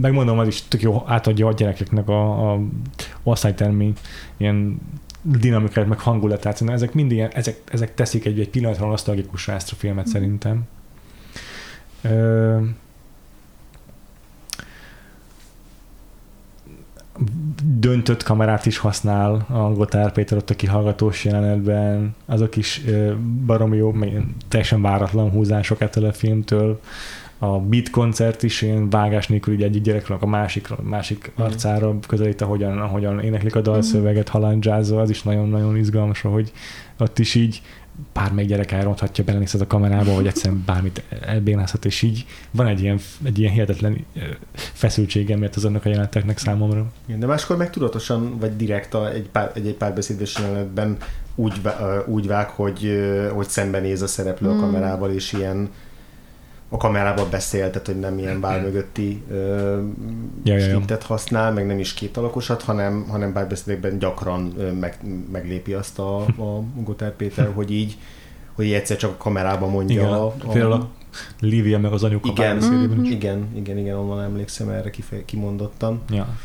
megmondom, az is tök jó átadja a gyerekeknek a, a osztálytermi ilyen dinamikát, meg hangulatát. Szóval ezek mind ilyen, ezek, ezek teszik egy, egy pillanatra nosztalgikusra ezt a filmet mm. szerintem. Ö, döntött kamerát is használ a Gotár Péter ott a kihallgatós jelenetben, azok is baromi jó, teljesen váratlan húzások ettől a filmtől a beat koncert is ilyen vágás nélkül így egyik gyerekről a másikra, másik mm. arcára közelít, ahogyan, ahogyan éneklik a dalszöveget, mm. halandzsázza, az is nagyon-nagyon izgalmas, hogy ott is így bármelyik gyerek elronthatja, belenézhet a kamerába, vagy egyszerűen bármit elbénázhat, és így van egy ilyen, egy ilyen hihetetlen feszültségem, mert az annak a jeleneteknek számomra. Igen, de máskor meg tudatosan, vagy direkt a, egy, pár, egy, egy párbeszédes jelenetben úgy, úgy vág, hogy, hogy szembenéz a szereplő a hmm. kamerával, és ilyen a kamerával beszél, tehát hogy nem ilyen bár mögötti ö, ja, használ, meg nem is kétalakosat, hanem, hanem párbeszédekben gyakran ö, meg, meglépi azt a, a Gotár Péter, hogy így hogy egyszer csak a kamerában mondja igen, a, a... Lívia meg az anyuka igen, mm-hmm. igen, igen, igen, onnan emlékszem erre kifej, kimondottan. Ja.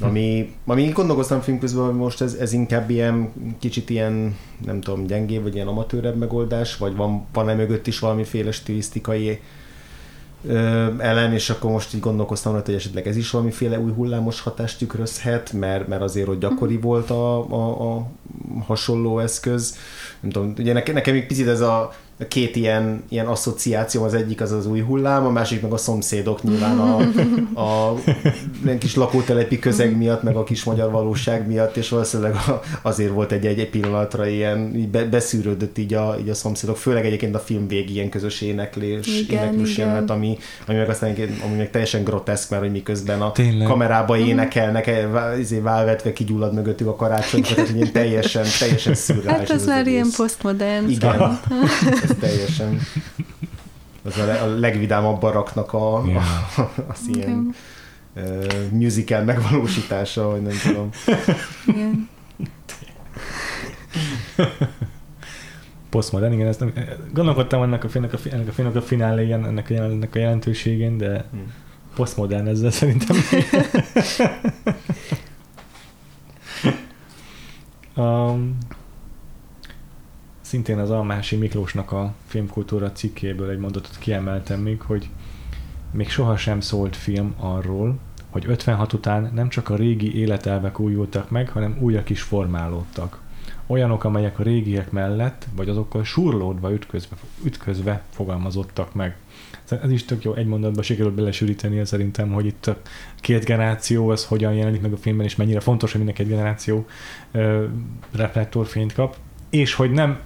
Ami, ami gondolkoztam film közben, hogy most ez, ez inkább ilyen kicsit ilyen, nem tudom, gyengé, vagy ilyen amatőrebb megoldás, vagy van, van-e mögött is valamiféle stilisztikai ellen, és akkor most így gondolkoztam rajta, hogy esetleg ez is valamiféle új hullámos hatást tükrözhet, mert, mert azért, hogy gyakori mhm. volt a, a, a hasonló eszköz. Nem tudom, ugye nekem, nekem még picit ez a két ilyen, ilyen asszociáció, az egyik az az új hullám, a másik meg a szomszédok nyilván a, a a kis lakótelepi közeg miatt, meg a kis magyar valóság miatt, és valószínűleg azért volt egy, egy pillanatra ilyen, így beszűrődött így a, így a szomszédok, főleg egyébként a film végig ilyen közös éneklés, igen, éneklős igen. jelenet, ami, ami meg aztán ami meg teljesen groteszk, mert hogy miközben a Tényleg? kamerába mhm. énekelnek, e, izé válvetve kigyullad mögöttük a karácsony, tehát ilyen teljesen, teljesen szürreális. Hát ez már ilyen posztmodern. Igen, ez teljesen az a, a legvidámabb baraknak a, yeah. a, az ilyen uh, musical megvalósítása, vagy nem tudom. Igen. Postmodern, igen, ezt nem, gondolkodtam ennek a filmnek a, ennek a, filmnek a fináléjén, ennek a, ennek a jelentőségén, de hmm. postmodern ezzel szerintem. um, szintén az Almási Miklósnak a filmkultúra cikkéből egy mondatot kiemeltem még, hogy még sohasem szólt film arról, hogy 56 után nem csak a régi életelvek újultak meg, hanem újak is formálódtak. Olyanok, amelyek a régiek mellett, vagy azokkal surlódva, ütközve, ütközve fogalmazottak meg. Ez is tök jó, egy mondatba sikerült belesűríteni szerintem, hogy itt a két generáció, az hogyan jelenik meg a filmben, és mennyire fontos, hogy mindenki egy generáció ö, reflektorfényt kap, és hogy nem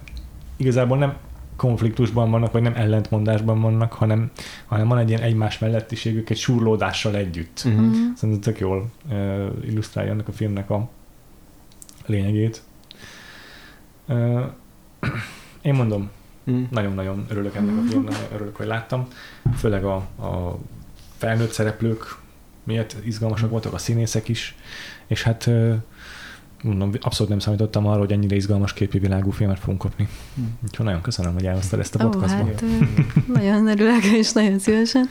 igazából nem konfliktusban vannak, vagy nem ellentmondásban vannak, hanem, hanem van egy ilyen egymás mellettiségük egy surlódással együtt. Uh-huh. Szerintem tök jól uh, illusztrálja ennek a filmnek a lényegét. Uh, én mondom, uh-huh. nagyon-nagyon örülök ennek a filmnek, örülök, hogy láttam. Főleg a, a felnőtt szereplők miért izgalmasak voltak, a színészek is, és hát uh, mondom, abszolút nem számítottam arra, hogy ennyire izgalmas képi világú filmet fogunk kapni. Hm. Úgyhogy nagyon köszönöm, hogy elhoztad ezt a podcastba. Hát, nagyon örülök, és nagyon szívesen.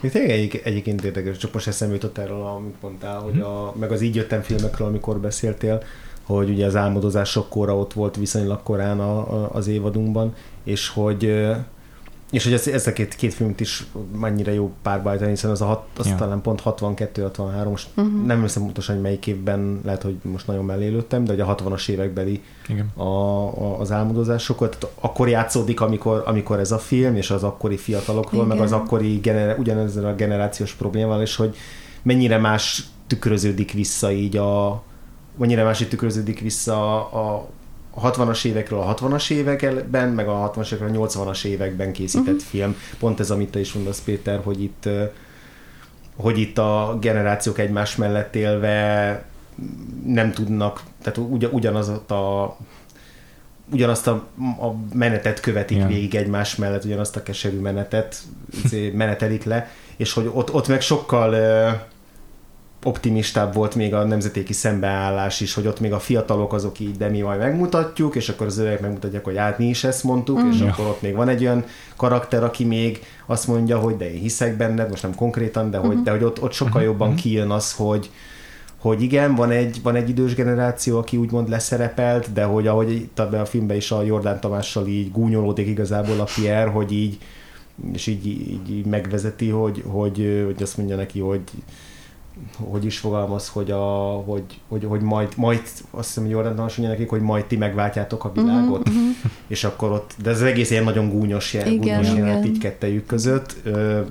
Még tényleg egy, egyébként érdekes, csak most eszembe jutott erről, amit mondtál, hogy a, meg az így jöttem filmekről, amikor beszéltél, hogy ugye az álmodozás kora ott volt viszonylag korán a, a, az évadunkban, és hogy és hogy ezt, a két, két filmet is mennyire jó párbajtani, hiszen az, a hat, az ja. talán pont 62-63, most uh-huh. nem hiszem pontosan, hogy melyik évben, lehet, hogy most nagyon mellélődtem, de hogy a 60-as évekbeli Igen. A, a, az álmodozásokat. Akkor játszódik, amikor, amikor ez a film, és az akkori fiatalokról, Igen. meg az akkori gener, ugyanezzel a generációs problémával, és hogy mennyire más tükröződik vissza így a mennyire más tükröződik vissza a, a a 60-as évekről a 60-as években, meg a 60-as évekről a 80-as években készített uh-huh. film. Pont ez, amit te is mondasz, Péter, hogy itt, hogy itt a generációk egymás mellett élve nem tudnak, tehát ugy, ugyanaz a ugyanazt a, a menetet követik yeah. végig egymás mellett, ugyanazt a keserű menetet izé, menetelik le, és hogy ott, ott meg sokkal optimistább volt még a nemzetéki szembeállás is, hogy ott még a fiatalok azok így, de mi majd megmutatjuk, és akkor az öregek megmutatják, hogy át mi is ezt mondtuk, mm. és akkor ott még van egy olyan karakter, aki még azt mondja, hogy de én hiszek benned, most nem konkrétan, de hogy, mm. de hogy ott, ott sokkal jobban mm. kijön az, hogy, hogy igen, van egy, van egy idős generáció, aki úgymond leszerepelt, de hogy ahogy itt a filmben is a Jordán Tamással így gúnyolódik igazából a Pierre, hogy így és így, így, így megvezeti, hogy, hogy, hogy azt mondja neki, hogy hogy is fogalmaz, hogy, a, hogy, hogy, hogy majd, majd azt hiszem, hogy Jordan Tamas nekik, hogy majd ti megváltjátok a mhm, világot, uh-huh. és akkor ott, de ez egész ilyen nagyon gúnyos, jel, igen, gúnyos jelenet így kettejük között,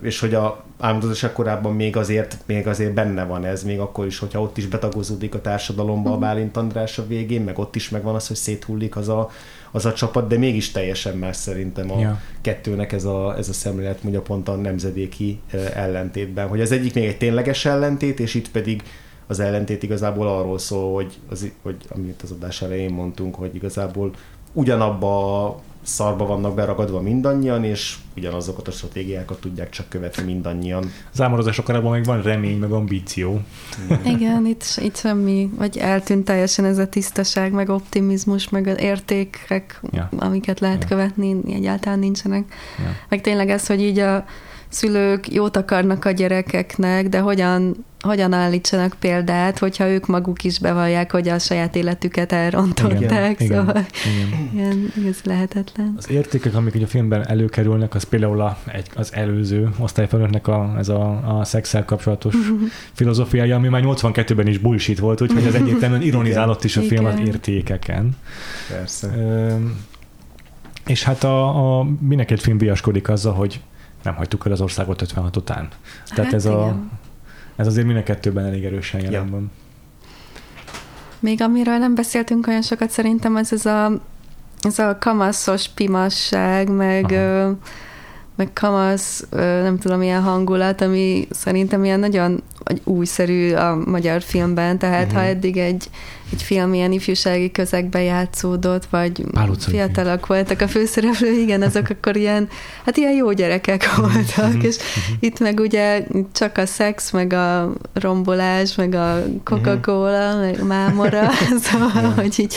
és hogy a álmodozás korábban még azért, még azért benne van ez, még akkor is, hogyha ott is betagozódik a társadalomba uh-huh. a mhm. Bálint András a végén, meg ott is megvan az, hogy széthullik az a, az a csapat, de mégis teljesen más szerintem a Ja. kettőnek ez a, ez a szemlélet, mondja pont a nemzedéki ellentétben, hogy az egyik még egy tényleges ellentét, és itt pedig az ellentét igazából arról szól, hogy, az, hogy amit az adás elején mondtunk, hogy igazából ugyanabba szarba vannak beragadva mindannyian, és ugyanazokat a stratégiákat tudják csak követni mindannyian. Az álmodozások korában még van remény, meg ambíció. Igen, itt, itt semmi, vagy eltűnt teljesen ez a tisztaság, meg optimizmus, meg az értékek, Ja. amiket lehet Ja. követni, egyáltalán nincsenek. Ja. Meg tényleg ez, hogy így a szülők jót akarnak a gyerekeknek, de hogyan, hogyan állítsanak példát, hogyha ők maguk is bevallják, hogy a saját életüket elrontották. Igen, szóval igen. igen, ez lehetetlen. Az értékek, amik ugye a filmben előkerülnek, az például a, egy, az előző osztályfelnőttnek a, ez a, a szexel kapcsolatos filozófiája, ami már 82-ben is bullshit volt, úgyhogy ez egyértelműen ironizálott is a film az Igen. értékeken. Persze. Ö, és hát a, a mindenki egy film viaskodik azzal, hogy nem hagytuk el az országot 56 után. Tehát Hát ez, a, igen. ez azért mind a kettőben elég erősen jelen Ja. van. Még amiről nem beszéltünk olyan sokat, szerintem az ez a, ez a kamaszos pimasság, meg, Aha. ö, meg kamasz, ö, nem tudom, ilyen hangulat, ami szerintem ilyen nagyon újszerű a magyar filmben, tehát uh-huh. ha Mhm. eddig egy, egy film ilyen ifjúsági közegben játszódott, vagy Pál utcai fiatalak voltak a főszereplő, igen, azok akkor ilyen, hát ilyen jó gyerekek voltak, Mhm. és itt meg ugye csak a szex, meg a rombolás, meg a Coca-Cola, meg mámora, szóval, hogy így,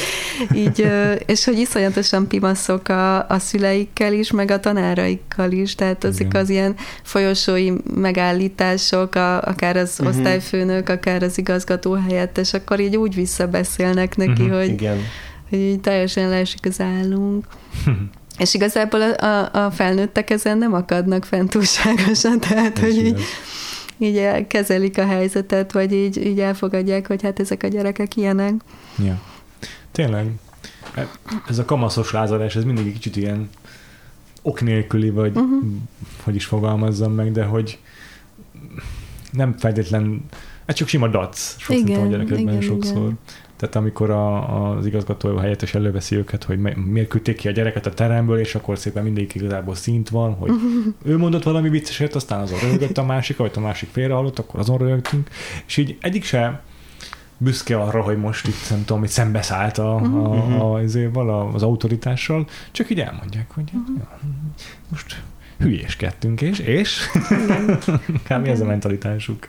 így, és hogy iszonyatosan pimaszok a, a szüleikkel is, meg a tanáraikkal is, tehát azok Igen. az ilyen folyosói megállítások, a, akár az Mhm. osztályfőnök, akár az igazgató helyettes, akkor így úgy visszabeszélnek neki, Mhm. hogy, Igen. hogy így teljesen leesik az állunk. És igazából a, a, a felnőttek ezen nem akadnak fent túlságosan, tehát Ez hogy így, így el- kezelik a helyzetet, vagy így, így elfogadják, hogy hát ezek a gyerekek ilyenek. Ja. Tényleg. Ez a kamaszos lázadás, ez mindig egy kicsit ilyen ok nélküli, vagy uh-huh. hogy is fogalmazzam meg, de hogy nem feltétlen, ez csak sima dac, sok Igen, a gyerekekben igen, sokszor. igen. Tehát amikor a, az igazgató helyettes előveszi őket, hogy mi- miért küldték ki a gyereket a teremből, és akkor szépen mindig igazából szint van, hogy ő mondott valami vicceset, aztán azon röhögött a másik, vagy a másik félrehallott, akkor azon röhögtünk. És így egyik se büszke arra, hogy most itt nem tudom, hogy szembeszállt a, Mhm. a, a, az autoritással, csak így elmondják, hogy Mhm. ja, most hülyéskedtünk, és, és kb. ez a mentalitásuk.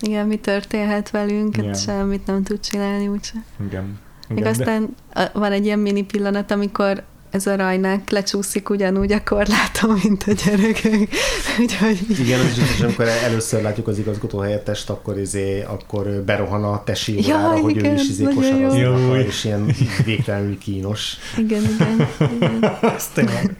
Igen, mi történhet velünk, Igen. hát semmit nem tud csinálni úgyse. Igen. Még Igen, de- aztán van egy ilyen mini pillanat, amikor ez a rajnák lecsúszik ugyanúgy a korláton, mint a gyerekek. Úgyhogy Igen, és, és amikor először látjuk az igazgató helyettest, akkor, izé, akkor berohan a tesi Ja, órára, hogy ő igen, is izé akar, és ilyen végtelenül kínos. igen, igen, igen. Ez tényleg.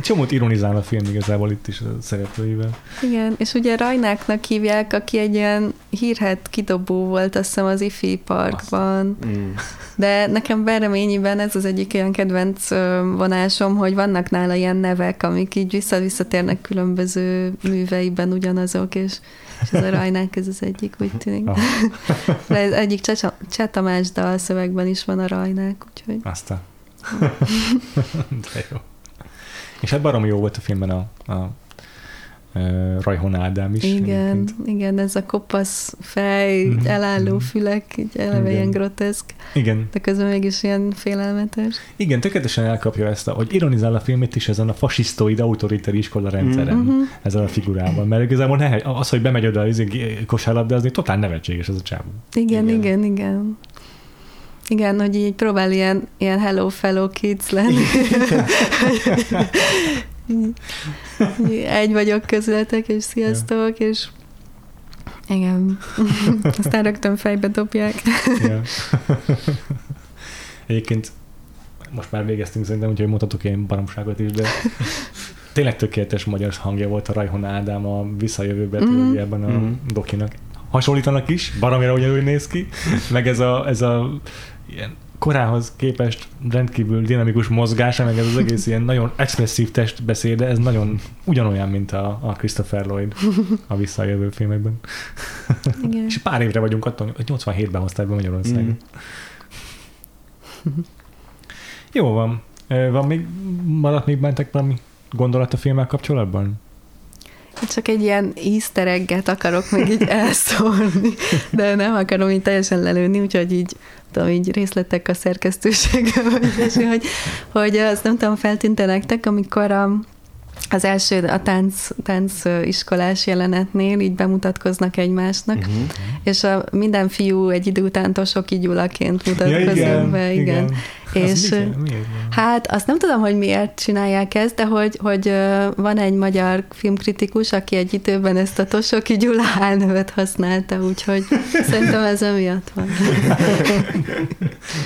Csomót ironizál a film igazából itt is a szereplőivel. Igen, és ugye Rajnáknak hívják, aki egy ilyen hírhet kidobó volt, azt hiszem az IFI parkban. Mm. De nekem Bereményiben ez az egyik ilyen kedvenc vonásom, hogy vannak nála ilyen nevek, amik így vissza-visszatérnek különböző műveiben ugyanazok, és, és ez a Rajnák, ez az egyik, úgy tűnik. Ah, De ez egyik Cseh- Cseh Tamás dalszövegben is van a Rajnák, úgyhogy aztán. De jó. És hát baromi jó volt a filmben a, a, Rajhon Ádám is. igen, egyébként. igen, ez a kopasz fej, így Mhm, elálló mhm. fülek, így eleve Igen. ilyen groteszk, Igen, de közben mégis ilyen félelmetes. igen, tökéletesen elkapja ezt, a, hogy ironizál a filmet is ezen a fasisztoid, autoritári iskola rendszeren, Mhm. ezzel a figurával. Mert igazából ne, az, hogy bemegy oda az kosárlabdázni, totál nevetséges ez a csávó. Igen, Igen. igen, igen. Igen, hogy így próbál ilyen, ilyen hello fellow kids lenni. Egy vagyok közületek, és sziasztok, és igen. Aztán rögtön fejbe dobják. Ja. Egyébként most már végeztünk szerintem, úgyhogy mondhatok ilyen baromságot is, de tényleg tökéletes magyar hangja volt a Rajhon Ádám a Visszajövőbe Mhm. trilógiában a Mhm. dokinak. Hasonlítanak is, baromira ugyanúgy néz ki, meg ez a, ez a ilyen korához képest rendkívül dinamikus mozgása, meg ez az egész ilyen nagyon expresszív testbeszéde, ez nagyon ugyanolyan, mint a, a Christopher Lloyd a Visszajövő filmekben. Igen. És pár évre vagyunk attól, hogy 87-ben hozták be Magyarországon. Mm. Jó van. Van még, maradt még bentek valami gondolat a filmmel kapcsolatban? Csak egy ilyen easter egget akarok még így elszólni, de nem akarom így teljesen lelőni, úgyhogy így, tudom, így részletek a szerkesztőséggel, vagy hogy, hogy azt nem tudom, feltűnte nektek, amikor a, az első, a tánc, iskolás jelenetnél így bemutatkoznak egymásnak, uh-huh. és a, minden fiú egy idő után Tosoki Gyulaként mutatkozik ja, igen, be. Igen. igen. És miért, miért? hát azt nem tudom, hogy miért csinálják ezt, de hogy, hogy van egy magyar filmkritikus, aki egy időben ezt a Tosoki Gyula álnevet használta, úgyhogy szerintem ez emiatt van.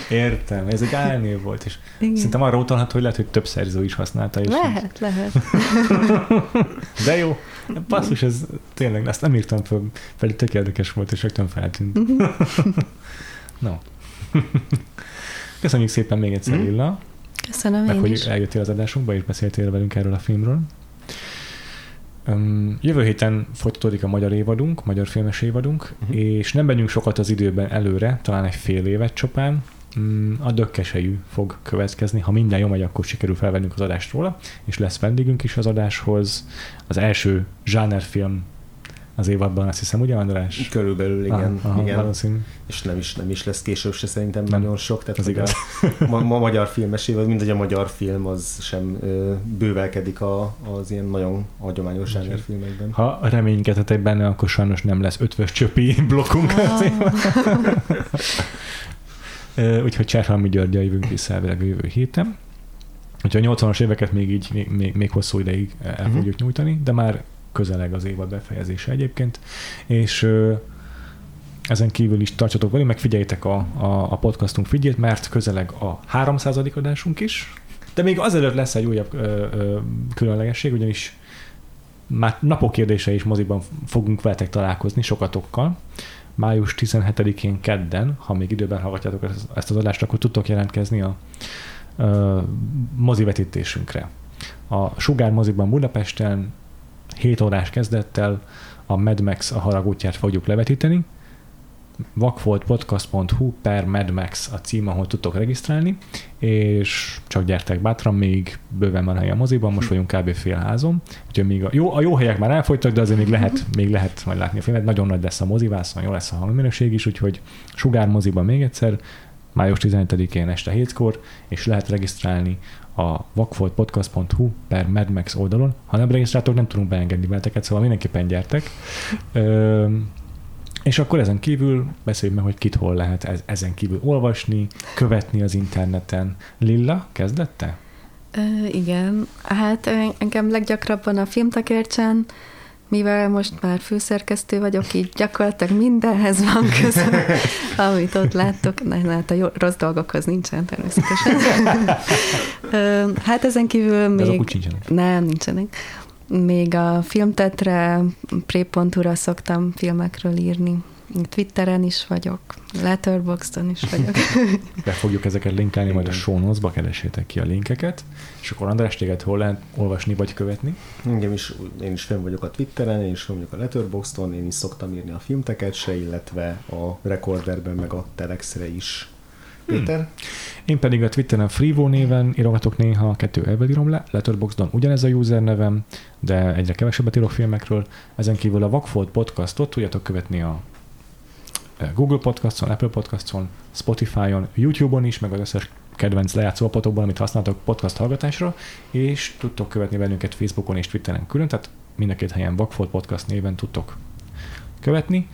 Értem, ez egy álnév volt, és Igen. szerintem arra utalhat, hogy lehet, hogy több szerző is használta. És lehet, így. lehet. De jó, basszus, ez tényleg, ezt nem írtam föl, pedig tök érdekes volt, és rögtön feltűnt. no. Köszönjük szépen még egyszer, mm. Illa. Köszönöm meg, én hogy is. eljöttél az adásunkba, és beszéltél velünk erről a filmről. Um, jövő héten folytatódik a magyar évadunk, magyar filmes évadunk, uh-huh. és nem megyünk sokat az időben előre, talán egy fél évet csopán. Um, a dökkesejű fog következni. Ha minden jó megy, akkor sikerül felvennünk az adást róla, és lesz vendégünk is az adáshoz. Az első zsánerfilm az évadban, azt hiszem, ugye András? Körülbelül, igen. Aha, igen. Valószínű. És nem is, nem is lesz később se szerintem nem. nagyon sok. Tehát az igaz. A, ma, ma magyar filmes évad, mindegy a magyar film, az sem ö, bővelkedik a, az ilyen nagyon hagyományos filmekben. Ha reménykedhetek benne, akkor sajnos nem lesz ötvös csöpi blokkunk. Ah. Úgyhogy Cserhalmi Györgyel jövünk vissza a jövő héten. Úgyhogy a 80-as éveket még így, még, még, még hosszú ideig el uh-huh. fogjuk nyújtani, de már közeleg az évad befejezése egyébként, és ezen kívül is tartsatok velünk, meg figyeljétek a, a, a podcastunk figyét, mert közeleg a 300. adásunk is, de még azelőtt lesz egy újabb ö, ö, különlegesség, ugyanis már napok kérdése is moziban fogunk veletek találkozni sokatokkal. Május 17-én kedden, ha még időben hallgatjátok ezt az adást, akkor tudtok jelentkezni a, a mozivetítésünkre. A Sugár moziban Budapesten 7 órás kezdettel a Mad Max a haragútját fogjuk levetíteni. vakfoltpodcast.hu per Mad Max a cím, ahol tudtok regisztrálni, és csak gyertek bátran, még bőven van hely a moziban, most vagyunk kb. félházon, úgyhogy még a jó, a jó helyek már elfogytak, de azért még lehet, még lehet majd látni a filmet, nagyon nagy lesz a mozivászon, jó lesz a hangminőség is, úgyhogy Sugár moziban még egyszer, május 17-én este 7-kor, és lehet regisztrálni a vakfoltpodcast.hu per Mad Max oldalon. Ha nem regisztráltok, nem tudunk beengedni veleteket, szóval mindenképpen gyertek. Ö, és akkor ezen kívül beszéljünk meg, hogy kit hol lehet ezen kívül olvasni, követni az interneten. Lilla, kezdette? Ö, igen, hát engem leggyakrabban a filmtakércsen, mivel most már főszerkesztő vagyok, így gyakorlatilag mindenhez van közöm, amit ott láttok. Nem, hát a jó, rossz dolgokhoz nincsen természetesen. hát ezen kívül még... De azok Nem, nincsenek. Még a filmtetre, pré.hu-ra szoktam filmekről írni. Twitteren is vagyok, Letterboxdon is vagyok. Be fogjuk ezeket linkelni, majd a show notes-ba keresétek ki a linkeket, és akkor András, téged hol lehet olvasni vagy követni? Engem is, én is fenn vagyok a Twitteren, én is fenn vagyok a Letterboxdon, én is szoktam írni a filmteket se, illetve a Recorderben, meg a Telexre is. Péter? Hmm. Én pedig a Twitteren Freevo néven írogatok néha, a kettő elvel írom le, Letterboxdon ugyanez a user nevem, de egyre kevesebbet írok filmekről. Ezen kívül a Vagfolt podcastot tudjátok követni a Google Podcaston, Apple Podcaston, Spotify-on, YouTube-on is, meg az összes kedvenc lejátszóapatokban, amit használtok podcast hallgatásra, és tudtok követni bennünket Facebookon és Twitteren külön, tehát mind a két helyen Vagfolt Podcast néven tudtok követni.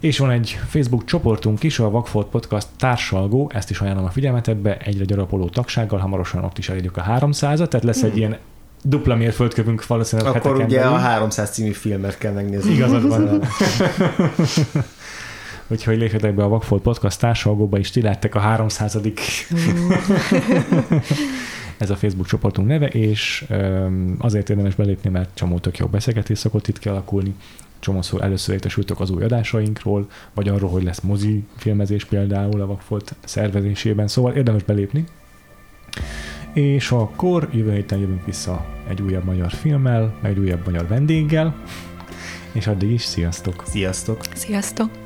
És van egy Facebook csoportunk is, a Vagfolt Podcast társalgó, ezt is ajánlom a figyelmetedbe, egyre gyarapoló tagsággal, hamarosan ott is elérjük a 300-at, tehát lesz egy hmm. ilyen dupla mérföldkövünk valószínűleg Akkor ugye belül. a 300 című filmet kell megnézni. Igazad van. Úgyhogy lépjetek be a Vagfolt Podcast társalgóba, és ti lettek a 300 ez a Facebook csoportunk neve, és azért érdemes belépni, mert csomó tök jó beszélgetés szokott itt kialakulni, csomószor először értesültök az új adásainkról, vagy arról, hogy lesz mozi filmezés például a Vagfolt szervezésében, szóval érdemes belépni. És akkor jövő héten jövünk vissza egy újabb magyar filmmel, egy újabb magyar vendéggel, és addig is sziasztok! Sziasztok! Sziasztok!